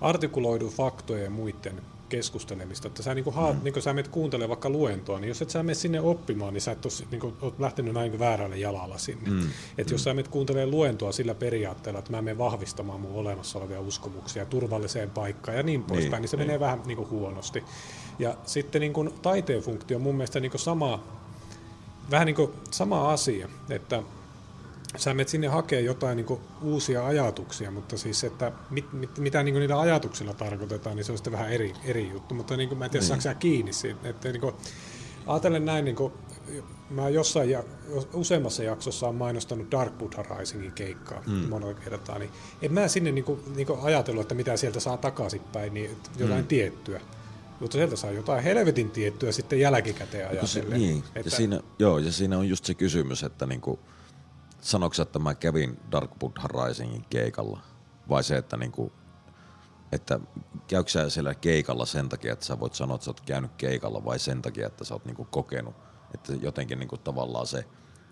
artikuloidun faktojen ja muiden keskustelemista. Että sä, niin kuin, haat, mm. niin kuin sä menet kuuntelemaan vaikka luentoa, niin jos et sä mene sinne oppimaan, niin sä et ole, niin kuin, oot lähtenyt näin väärälle jalalla sinne. Mm. Että mm. jos sä menet kuuntelemaan luentoa sillä periaatteella, että mä menen vahvistamaan mun olemassa olevia uskomuksia turvalliseen paikkaan ja niin poispäin, niin, niin se niin. menee vähän niin kuin, huonosti. Ja sitten niin kuin, taiteen funktio on mun mielestä niin kuin sama, vähän niin kuin sama asia, että sä menet sinne hakee jotain niin uusia ajatuksia, mutta siis, että mit, mit, mitä niin niillä ajatuksilla tarkoitetaan, niin se on sitten vähän eri, eri juttu. Mutta niin kuin, mä en tiedä, niin. kiinni siitä. Että, niin kuin, ajatellen näin, niin kuin, mä jossain ja, useammassa jaksossa on mainostanut Dark Buddha Risingin keikkaa mm. monella kertaa, niin en mä sinne niin kuin, niin kuin ajatellut, että mitä sieltä saa takaisinpäin, niin jotain mm. tiettyä. Mutta sieltä saa jotain helvetin tiettyä sitten jälkikäteen ajatellen. Niin, että, ja siinä, joo, ja siinä on just se kysymys, että niinku, sanoksi, että mä kävin Dark Buddha Risingin keikalla? vai se, että niinku, että käykö sä siellä keikalla sen takia, että sä voit sanoa, että sä oot käynyt keikalla vai sen takia, että sä oot niinku kokenut, että jotenkin niinku tavallaan se,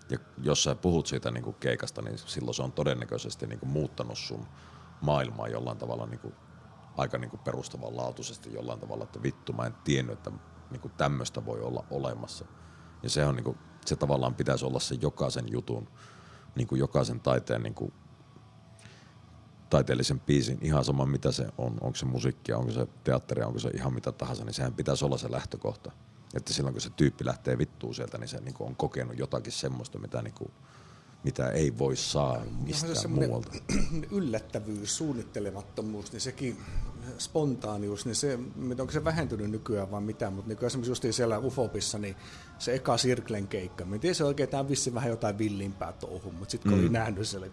ja jos sä puhut siitä niinku keikasta, niin silloin se on todennäköisesti niinku muuttanut sun maailmaa jollain tavalla niinku aika niinku perustavanlaatuisesti jollain tavalla, että vittu mä en tiennyt, että niinku tämmöistä voi olla olemassa. Ja se on niinku, se tavallaan pitäisi olla se jokaisen jutun, niinku jokaisen taiteen niinku taiteellisen biisin, ihan sama mitä se on, onko se musiikkia, onko se teatteria, onko se ihan mitä tahansa, niin sehän pitäisi olla se lähtökohta. Että silloin kun se tyyppi lähtee vittuun sieltä, niin se niinku on kokenut jotakin semmoista, mitä, niinku, mitä ei voi saa mistään muualta. yllättävyys, suunnittelemattomuus, niin sekin spontaanius, niin se, onko se vähentynyt nykyään vai mitä, mutta niin esimerkiksi just siellä Ufopissa, niin se eka Sirklen keikka, mä tiedän se oikein, tämä on vissi vähän jotain villimpää touhua, mutta sitten kun mm. oli nähnyt siellä,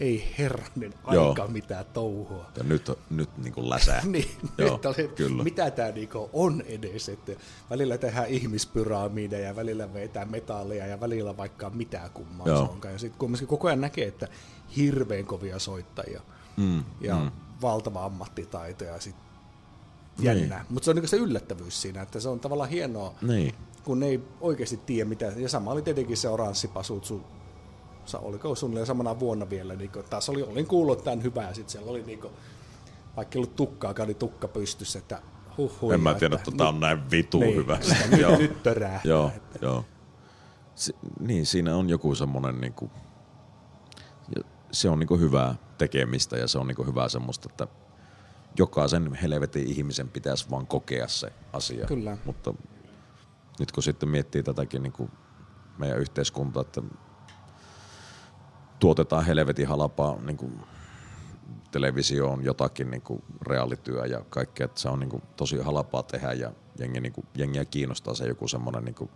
ei herranen Joo. aika mitään touhua. Ja nyt, nyt niin kuin läsää. niin, Joo, nyt oli, kyllä. mitä tämä niinku on edes, että välillä tehdään ihmispyramideja, ja välillä vetää metallia ja välillä vaikka mitä kummaa Joo. se onkaan. Ja sitten kumminkin koko ajan näkee, että hirveän kovia soittajia Mm, ja mm. valtava ammattitaito ja sit Niin. jännä. Mutta se on niinku se yllättävyys siinä, että se on tavallaan hienoa, Niin. kun ei oikeasti tiedä mitä. Ja sama oli tietenkin se oranssipasutsu, oliko suunnilleen samana vuonna vielä, niin taas oli, olin kuullut tämän hyvää, ja sitten siellä oli niinku, vaikka ei ollut tukkaakaan, niin tukka pystyssä, että huh, hui, En mä tiedä, että tämä on näin vitu niin, hyvä. että nyt, Joo. nyt törähtää. Joo, että- joo. Si- niin, siinä on joku semmoinen niinku, ja se on niinku hyvää tekemistä ja se on niinku hyvää semmoista, että jokaisen helvetin ihmisen pitäisi vaan kokea se asia. Kyllä. Mutta nyt kun sitten miettii tätäkin niinku meidän yhteiskuntaa, että tuotetaan helvetin halpaa niinku televisioon jotakin niinku reaalityö ja kaikkea, että se on niinku tosi halpaa tehdä ja jengi, niinku, jengiä kiinnostaa se joku semmoinen niinku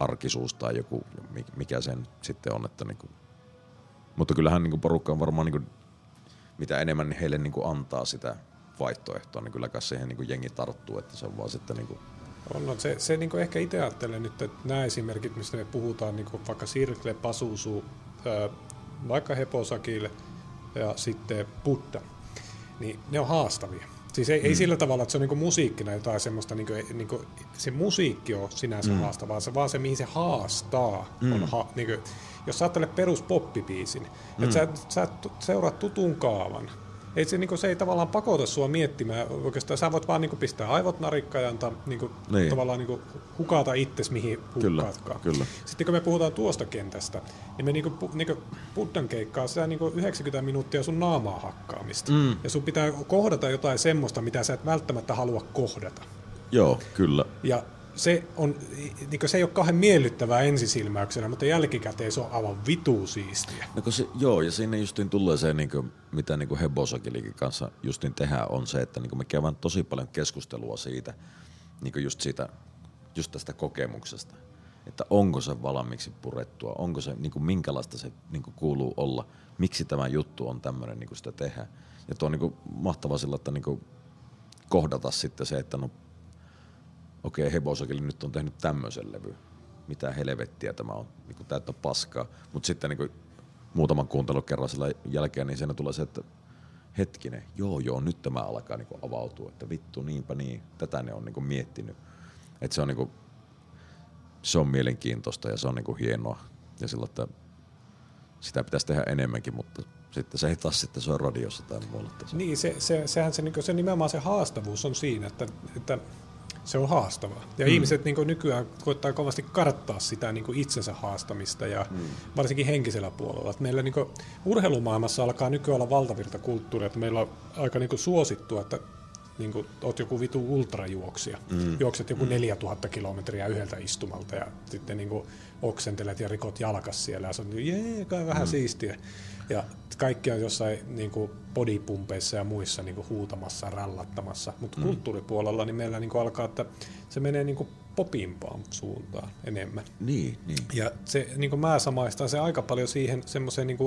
arkisuus tai joku, mi- mikä sen sitten on. Että niinku. Mutta kyllähän niinku porukka on varmaan, niinku, mitä enemmän niin heille niinku antaa sitä vaihtoehtoa, niin kyllä siihen niinku jengi tarttuu, että se on vaan sitten niinku, On, on. Se, se niin ehkä itse ajattelen nyt, että nämä esimerkit, mistä me puhutaan, niin vaikka Sirkle, Pasusu, ää, vaikka Heposakille ja sitten Buddha, niin ne on haastavia. Siis ei, mm. ei sillä tavalla, että se on niinku musiikkina jotain semmoista, niinku, niinku, se musiikki on sinänsä mm. haastavaa, se vaan se, mihin se haastaa, mm. on ha, niinku, jos sä ajattelet perus poppibiisin, mm. että sä, sä seuraat tutun kaavan, ei se, niinku, se ei tavallaan pakota sua miettimään oikeastaan, sä voit vaan niinku, pistää aivot narikkaan ja antaa niinku, Niin. tavallaan niinku, hukata itsesi mihin Kyllä, hukkaatkaan. kyllä. Sitten kun me puhutaan tuosta kentästä, niin me niinku, pu- niinku Buddan keikkaa sitä niinku 90 minuuttia sun naamaa hakkaamista. Mm. Ja sun pitää kohdata jotain semmoista, mitä sä et välttämättä halua kohdata. joo, kyllä. Ja se, on, niinku, se ei ole kauhean miellyttävää ensisilmäyksenä, mutta jälkikäteen se on aivan vitu siistiä. No se, joo, ja siinä justiin tulee se, niin kuin, mitä niin Hebosakilikin kanssa justiin tehdään, on se, että niin me käydään tosi paljon keskustelua siitä, niin just siitä, just tästä kokemuksesta. Että onko se valmiiksi purettua, onko se, niin kuin, minkälaista se niin kuin kuuluu olla, miksi tämä juttu on tämmöinen, niin kuin sitä tehdään. Ja tuo on niin kuin, mahtava sillä, että niin kuin, kohdata sitten se, että no okei, Hebosakili nyt on tehnyt tämmöisen levy. Mitä helvettiä tämä on, niin kuin täyttä paskaa. Mutta sitten niin kuin muutaman kuuntelukerran sillä jälkeen, niin siinä tulee se, että hetkinen, joo joo, nyt tämä alkaa niin kuin avautua, että vittu niinpä niin, tätä ne on niin kuin miettinyt. Että se on, niin kuin, se on mielenkiintoista ja se on niin kuin hienoa. Ja sillä, että sitä pitäisi tehdä enemmänkin, mutta sitten se ei taas sitten soi radiossa tai muualla. Niin, se, se, sehän se, niin se nimenomaan se haastavuus on siinä, että, että se on haastavaa. Ja mm. ihmiset niin nykyään koittaa kovasti karttaa sitä niin itsensä haastamista ja mm. varsinkin henkisellä puolella. Että meillä niin urheilumaailmassa alkaa nykyään olla valtavirta kulttuuri, että meillä on aika niin suosittua, että niin kuin, oot joku vitu ultrajuoksija, mm. juokset joku 4000 kilometriä yhdeltä istumalta ja sitten niin kuin, oksentelet ja rikot jalkas siellä ja se on niin, jee, kai vähän mm. siistiä. Ja kaikki on jossain niin kuin bodypumpeissa ja muissa niin kuin huutamassa, rallattamassa. Mutta mm. kulttuuripuolella niin meillä niin kuin alkaa, että se menee niin kuin popimpaan suuntaan enemmän. Niin, niin. Ja se, niin kuin mä samaistan se aika paljon siihen semmoiseen niin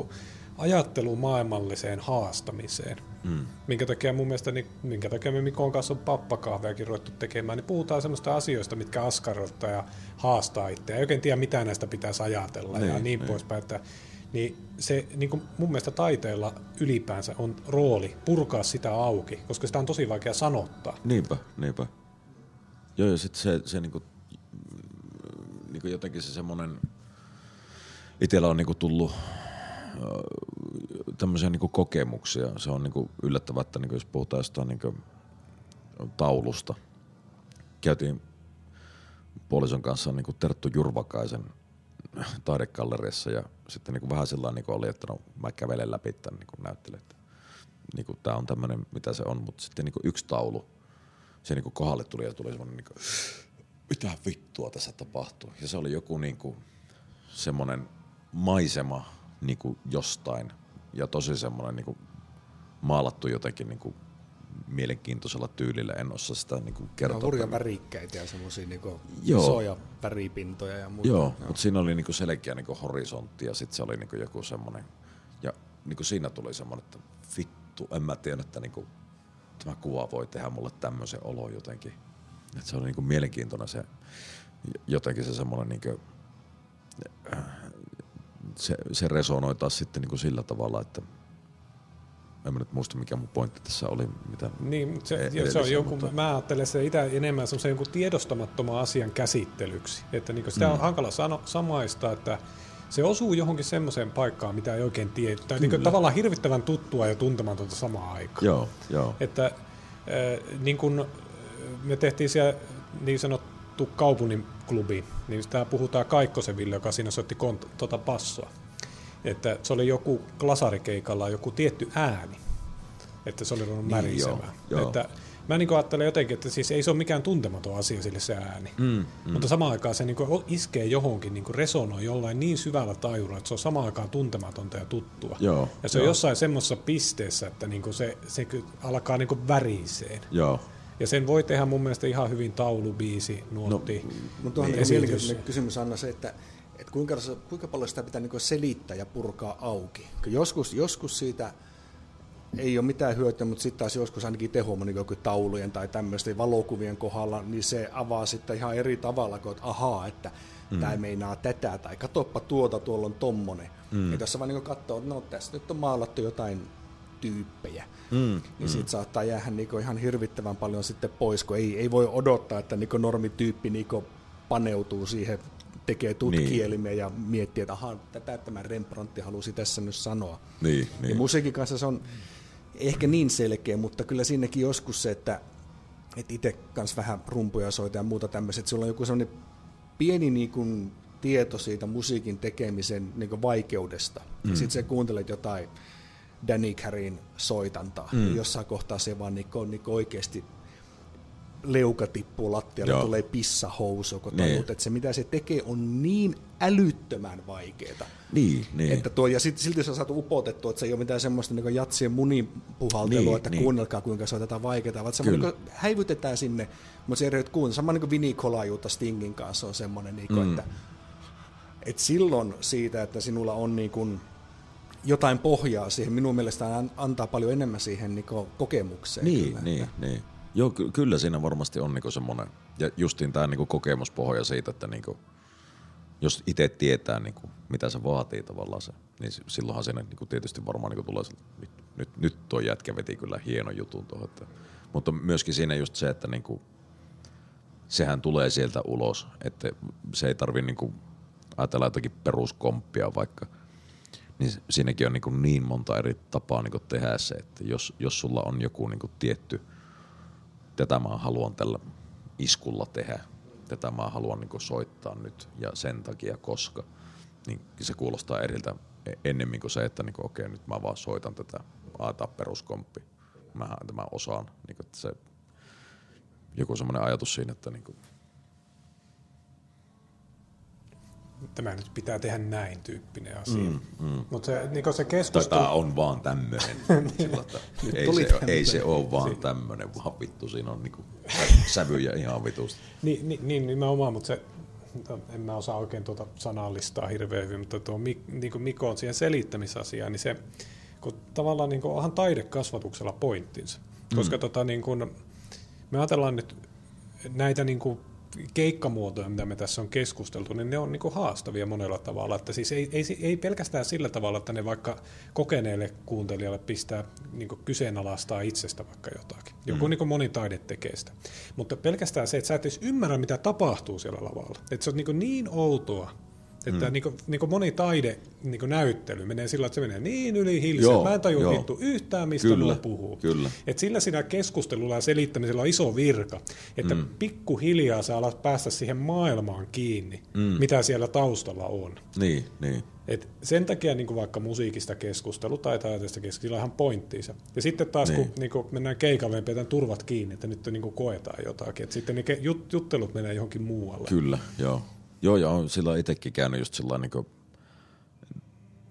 ajattelumaailmalliseen haastamiseen. Mm. Minkä takia mun mielestä, niin, minkä takia me Mikon kanssa on pappakahveakin ruvettu tekemään, niin puhutaan semmoista asioista, mitkä askarruttaa ja haastaa itseä. Ei oikein tiedä, mitä näistä pitäisi ajatella Niin, ja niin niin. poispäin. Että niin se niin kuin mun mielestä taiteella ylipäänsä on rooli purkaa sitä auki, koska sitä on tosi vaikea sanottaa. Niinpä, niinpä. Joo, ja sitten se, se niinku, niinku jotenkin se semmoinen, itsellä on niinku tullut tämmöisiä niinku kokemuksia. Se on niinku yllättävää, että niinku jos puhutaan jostain niinku taulusta. Käytiin puolison kanssa niinku Terttu Jurvakaisen taidekalleriassa ja sitten niinku vähän sillä niinku oli, että no mä kävelen läpi tämän näyttelen, että niinku tää on tämmöinen mitä se on, mutta sitten niinku yksi taulu, se niinku kohdalle tuli ja tuli semmoinen niinku, mitä vittua tässä tapahtuu. Ja se oli joku niinku semmoinen maisema niinku jostain ja tosi semmoinen niinku maalattu jotenkin niinku mielenkiintoisella tyylillä. En osaa sitä niinku kertoa. No, hurjan värikkäitä ja semmoisia niinku Joo. isoja väripintoja ja muuta. Joo, mutta siinä oli niinku selkeä niinku horisontti ja sitten se oli niinku joku semmoinen. Ja niinku siinä tuli semmoinen, että vittu, en mä tiedä, että niinku, tämä kuva voi tehdä mulle tämmöisen olo jotenkin. Et se oli niinku mielenkiintoinen se, jotenkin se semmoinen niinku, se, se resonoi taas sitten niinku sillä tavalla, että en mä nyt muista mikä mun pointti tässä oli. Mitä Niin, se, e- se on joku, mutta- mä ajattelen se itse enemmän semmoisen jonkun tiedostamattoman asian käsittelyksi. Että niin sitä Mm. on hankala sano, samaista, että se osuu johonkin semmoiseen paikkaan, mitä ei oikein tiedä. Tai niin tavallaan hirvittävän tuttua ja tuntematonta samaan aikaan. Joo, joo. Että äh, niin kun me tehtiin siellä niin sanottu kaupungin klubi, niin sitä puhutaan Kaikkosen Ville, joka siinä soitti kont- tota passoa. Että se oli joku glasarikeikalla joku tietty ääni, että se oli ruvennut Niin, märisemään. joo, joo. Että mä niin ajattelen jotenkin, että siis ei se ole mikään tuntematon asia sille se ääni. Mm, mm. Mutta samaan aikaan se niin iskee johonkin, niin resonoi jollain niin syvällä taajuudella, että se on samaan aikaan tuntematonta ja tuttua. Joo, ja se on joo. jossain semmoisessa pisteessä, että niin se, se alkaa niin väriseen. Joo. Ja sen voi tehdä mun mielestä ihan hyvin taulubiisi, nuotti. No, Mutta tuohon niin kysymys Anna se, että, että kuinka, kuinka paljon sitä pitää niin selittää ja purkaa auki. Joskus, joskus siitä ei ole mitään hyötyä, mutta sitten taas joskus ainakin tehoama niin joku taulujen tai tämmöisten valokuvien kohdalla, niin se avaa sitten ihan eri tavalla, kuin että ahaa, että mm. tämä meinaa tätä, tai katoppa tuota, tuolla on tommonen. Mm. Ja tässä vaan niin katsoo, että no tässä nyt on maalattu jotain tyyppejä. Mm, Niin siitä saattaa jäädä niinku ihan hirvittävän paljon sitten pois, kun ei, ei voi odottaa, että niinku normityyppi niinku paneutuu siihen, tekee tutkielimeen niin. ja miettii, että ahaa, tätä tämä Rembrandti halusi tässä nyt sanoa. Niin, Niin. Ja musiikin kanssa se on ehkä niin selkeä, mutta kyllä siinäkin joskus se, että, että itse kanssa vähän rumpuja soita ja muuta tämmöistä, että sulla on joku sellainen pieni niin kuin, tieto siitä musiikin tekemisen niin kuin vaikeudesta. Mm. Ja sitten sä kuuntelet jotain Danny Carin soitantaa, mm. jossain kohtaa se vaan niin kuin, niin kuin oikeasti leuka tippuu lattialle, Joo. tulee pissahousu, kun Niin. tajut, että se mitä se tekee on niin älyttömän vaikeaa. Niin, niin. Että tuo, ja sit, silti se on saatu upotettua, että se ei ole mitään semmoista niin jatsien munin puhaltelua, Niin, että niin. kuunnelkaa kuinka soitetaan vaikeaa, vaan se niin häivytetään sinne, mutta se ei kuunnella. Sama niin kuin Vini Kolajuutta Stingin kanssa on semmoinen, niin kuin, Mm. että, että silloin siitä, että sinulla on niin kuin jotain pohjaa siihen, minun mielestä an- antaa paljon enemmän siihen niin kokemukseen. Niin, kyllä, niin, että- niin. Joo, ky- kyllä siinä varmasti on niinku semmoinen, ja justiin tämä niinku kokemuspohja siitä, että niinku, jos itse tietää, niinku, mitä se vaatii tavallaan se, niin silloinhan siinä niinku tietysti varmaan niinku tulee se, nyt, nyt, nyt tuo jätkä veti kyllä hieno jutun tuohon. Mutta myöskin siinä just se, että niinku, sehän tulee sieltä ulos, että se ei tarvi niinku, ajatella jotakin peruskomppia vaikka, niin siinäkin on niin, niin monta eri tapaa niin tehdä se, että jos, jos sulla on joku niin tietty, tätä mä haluan tällä iskulla tehdä, tätä mä haluan niin soittaa nyt ja sen takia koska, niin se kuulostaa eriltä e- ennemmin kuin se, että niin kuin, okei nyt mä vaan soitan tätä, aataa peruskomppi, mä tämän osaan, niin kuin, että se joku semmoinen ajatus siinä, että niin kuin, Tämä nyt pitää tehdä näin tyyppinen asia. Mm, mm. Mutta se, niin se keskustelu... tää on vaan. Sillä, että ei, se, ei se ole vaan tämmönen, vaan vittu siinä on niinku sävyjä ihan vitusti. Niin, niin, niin nimenomaan, mutta se, en mä osaa oikein tuota sanallistaa hirveän hyvin, mutta tuo Mik, niin Mikon siihen selittämisasiaan, niin se, kun tavallaan niin kuin, onhan taidekasvatuksella pointtinsa. Koska tota, niin kuin, me ajatellaan nyt näitä niin kuin, keikkamuotoja, mitä me tässä on keskusteltu, niin ne on niin haastavia monella tavalla. Että siis ei, ei, ei pelkästään sillä tavalla, että ne vaikka kokeneelle kuuntelijalle pistää niin kyseenalaistaa itsestä vaikka jotakin. Joku mm. niin moni taide tekee sitä. Mutta pelkästään se, että sä et edes ymmärrä, mitä tapahtuu siellä lavalla. Että se on niin, niin outoa, että mm. niin kuin, niin kuin moni taide niin kuin näyttely menee sillä, että se menee niin yli hilsen. Mä en tajua vittu yhtään, mistä kyllä, puhuu. Kyllä. Et sillä siinä keskustelulla ja selittämisellä on iso virka, että mm. pikkuhiljaa sä alat päästä siihen maailmaan kiinni, mm. mitä siellä taustalla on. Niin, niin. Et sen takia niin kuin vaikka musiikista keskustelu tai taiteesta keskustelu on ihan pointtiinsa. Ja sitten taas niin. kun niin kuin mennään keikalle, niin pidetään turvat kiinni, että nyt niin kuin koetaan jotakin. Et sitten ne jut- juttelut menee johonkin muualle. Kyllä, joo. Joo, ja on sillä itsekin käynyt just sillä niin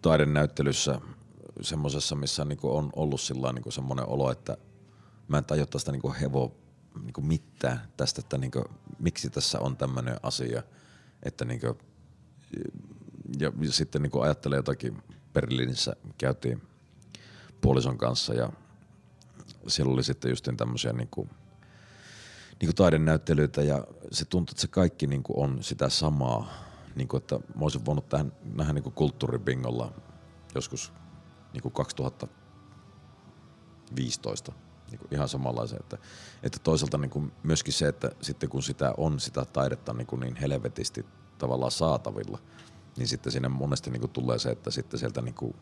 taidenäyttelyssä semmoisessa, missä niin on ollut sillä niin semmoinen olo, että mä en tajua tästä niin hevo niin mitään tästä, että niin kuin, miksi tässä on tämmöinen asia, että niin kuin, ja, ja sitten niin ajattelee jotakin, Berliinissä käytiin puolison kanssa ja siellä oli sitten just tämmöisiä niin kuin, niin kuin taidenäyttelyitä ja se tuntuu, että se kaikki niin kuin on sitä samaa. Niin kuin, että mä olisin voinut tähän, nähdä niin kuin kulttuuribingolla joskus niin kuin 2015 niin kuin ihan samanlaisen. Että, että toisaalta niin kuin myöskin se, että sitten kun sitä on sitä taidetta niin, kuin niin helvetisti tavallaan saatavilla, niin sitten sinne monesti niin kuin tulee se, että sitten sieltä niin kuin,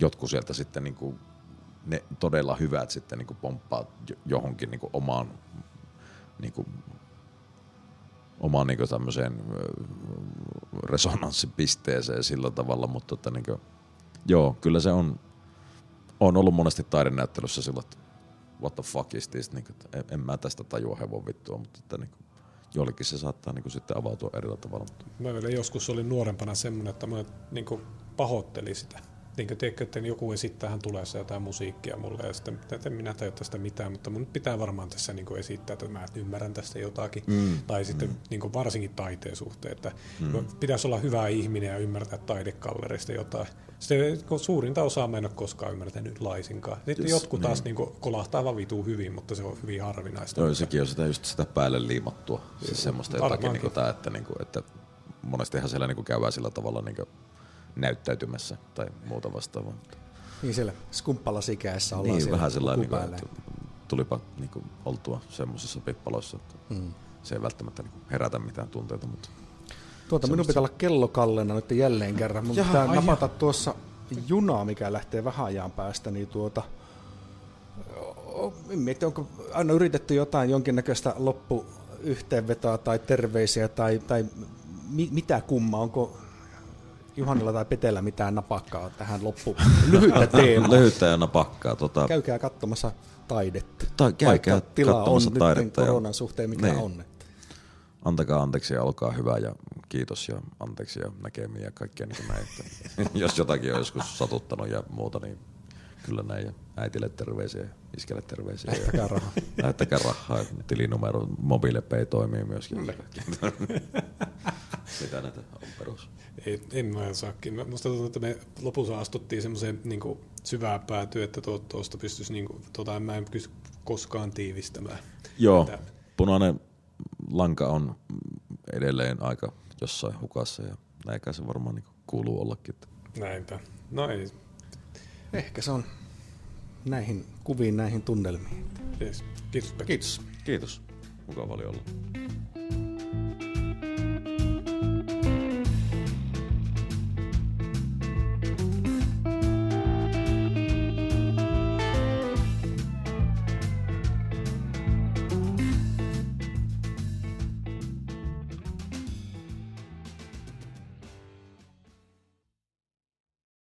jotkut sieltä sitten niin kuin ne todella hyvät sitten niin kuin pomppaa johonkin niin kuin omaan, niin kuin, omaan niin kuin tämmöiseen resonanssipisteeseen sillä tavalla, mutta että niin kuin, joo, kyllä se on, on ollut monesti taidenäyttelyssä sillä, että what the fuck is this, niin kuin, en, en mä tästä tajua hevon vittua, mutta että niin kuin, jollekin se saattaa niin kuin, sitten avautua eri tavalla. Mä vielä joskus olin nuorempana semmoinen, että mä niin kuin, pahoittelin sitä niin kuin, tiedätkö, että joku esittää hän tulee jotain musiikkia mulle ja sitten en minä tajua tästä mitään, mutta mun pitää varmaan tässä niin kuin esittää, että mä ymmärrän tästä jotakin. Mm. Tai sitten mm. niin kuin varsinkin taiteen suhteen, että mm. pitäisi olla hyvä ihminen ja ymmärtää taidekallerista jotain. Sitten suurinta osaa mä en ole koskaan ymmärtänyt laisinkaan. Sitten yes, jotkut taas niin. niin kolahtaa vaan vituu hyvin, mutta se on hyvin harvinaista. Joo, sekin on sitä, just sitä päälle liimattua. Siis semmoista jotakin, niin kuin tämä, että, niin kuin, että monestihan siellä niin kuin käydään sillä tavalla niin kuin näyttäytymässä tai muuta vastaavaa. Niin siellä skumppalasikäessä ollaan niin, vähän sellainen, niin kuin, että tulipa niin kuin, oltua semmoisessa pippaloissa, että mm. se ei välttämättä niin kuin, herätä mitään tunteita. Mutta tuota, minun pitää olla kello kallena nyt jälleen kerran. Mun Jaha, pitää napata ja. tuossa junaa, mikä lähtee vähän ajan päästä, niin tuota, miettii, onko aina yritetty jotain jonkinnäköistä loppuyhteenvetoa tai terveisiä tai, tai mi, mitä kummaa, onko Juhanilla tai Petellä mitään napakkaa tähän loppuun. Lyhyttä teemaa. Lyhyttä ja napakkaa. Tota... Käykää katsomassa taidetta. Ta- käykää tila on taidetta. koronan suhteen, mikä niin. on. Antakaa anteeksi ja olkaa hyvä ja kiitos ja anteeksi ja näkemiä ja kaikkea niin kuin näin. Jos jotakin on joskus satuttanut ja muuta, niin kyllä näin. Ja äitille terveisiä ja iskelle terveisiä. Lähettäkää rahaa. Lähettäkää rahaa. Tilinumero, mobiilepay toimii myöskin. Mitä näitä on perus? Ei, en mä saakin. Musta tuntuu, että me lopussa astuttiin semmoiseen niin syvään päätyyn, että tuosta pystyisi, niin kuin, tuota, en mä en pysty koskaan tiivistämään. Joo, että... punainen lanka on edelleen aika jossain hukassa ja näinkään se varmaan niin kuuluu ollakin. Näinpä. No ei. Ehkä se on näihin kuviin, näihin tunnelmiin. Yes. Kiitos. Kiitos. Kiitos. Mukava oli olla.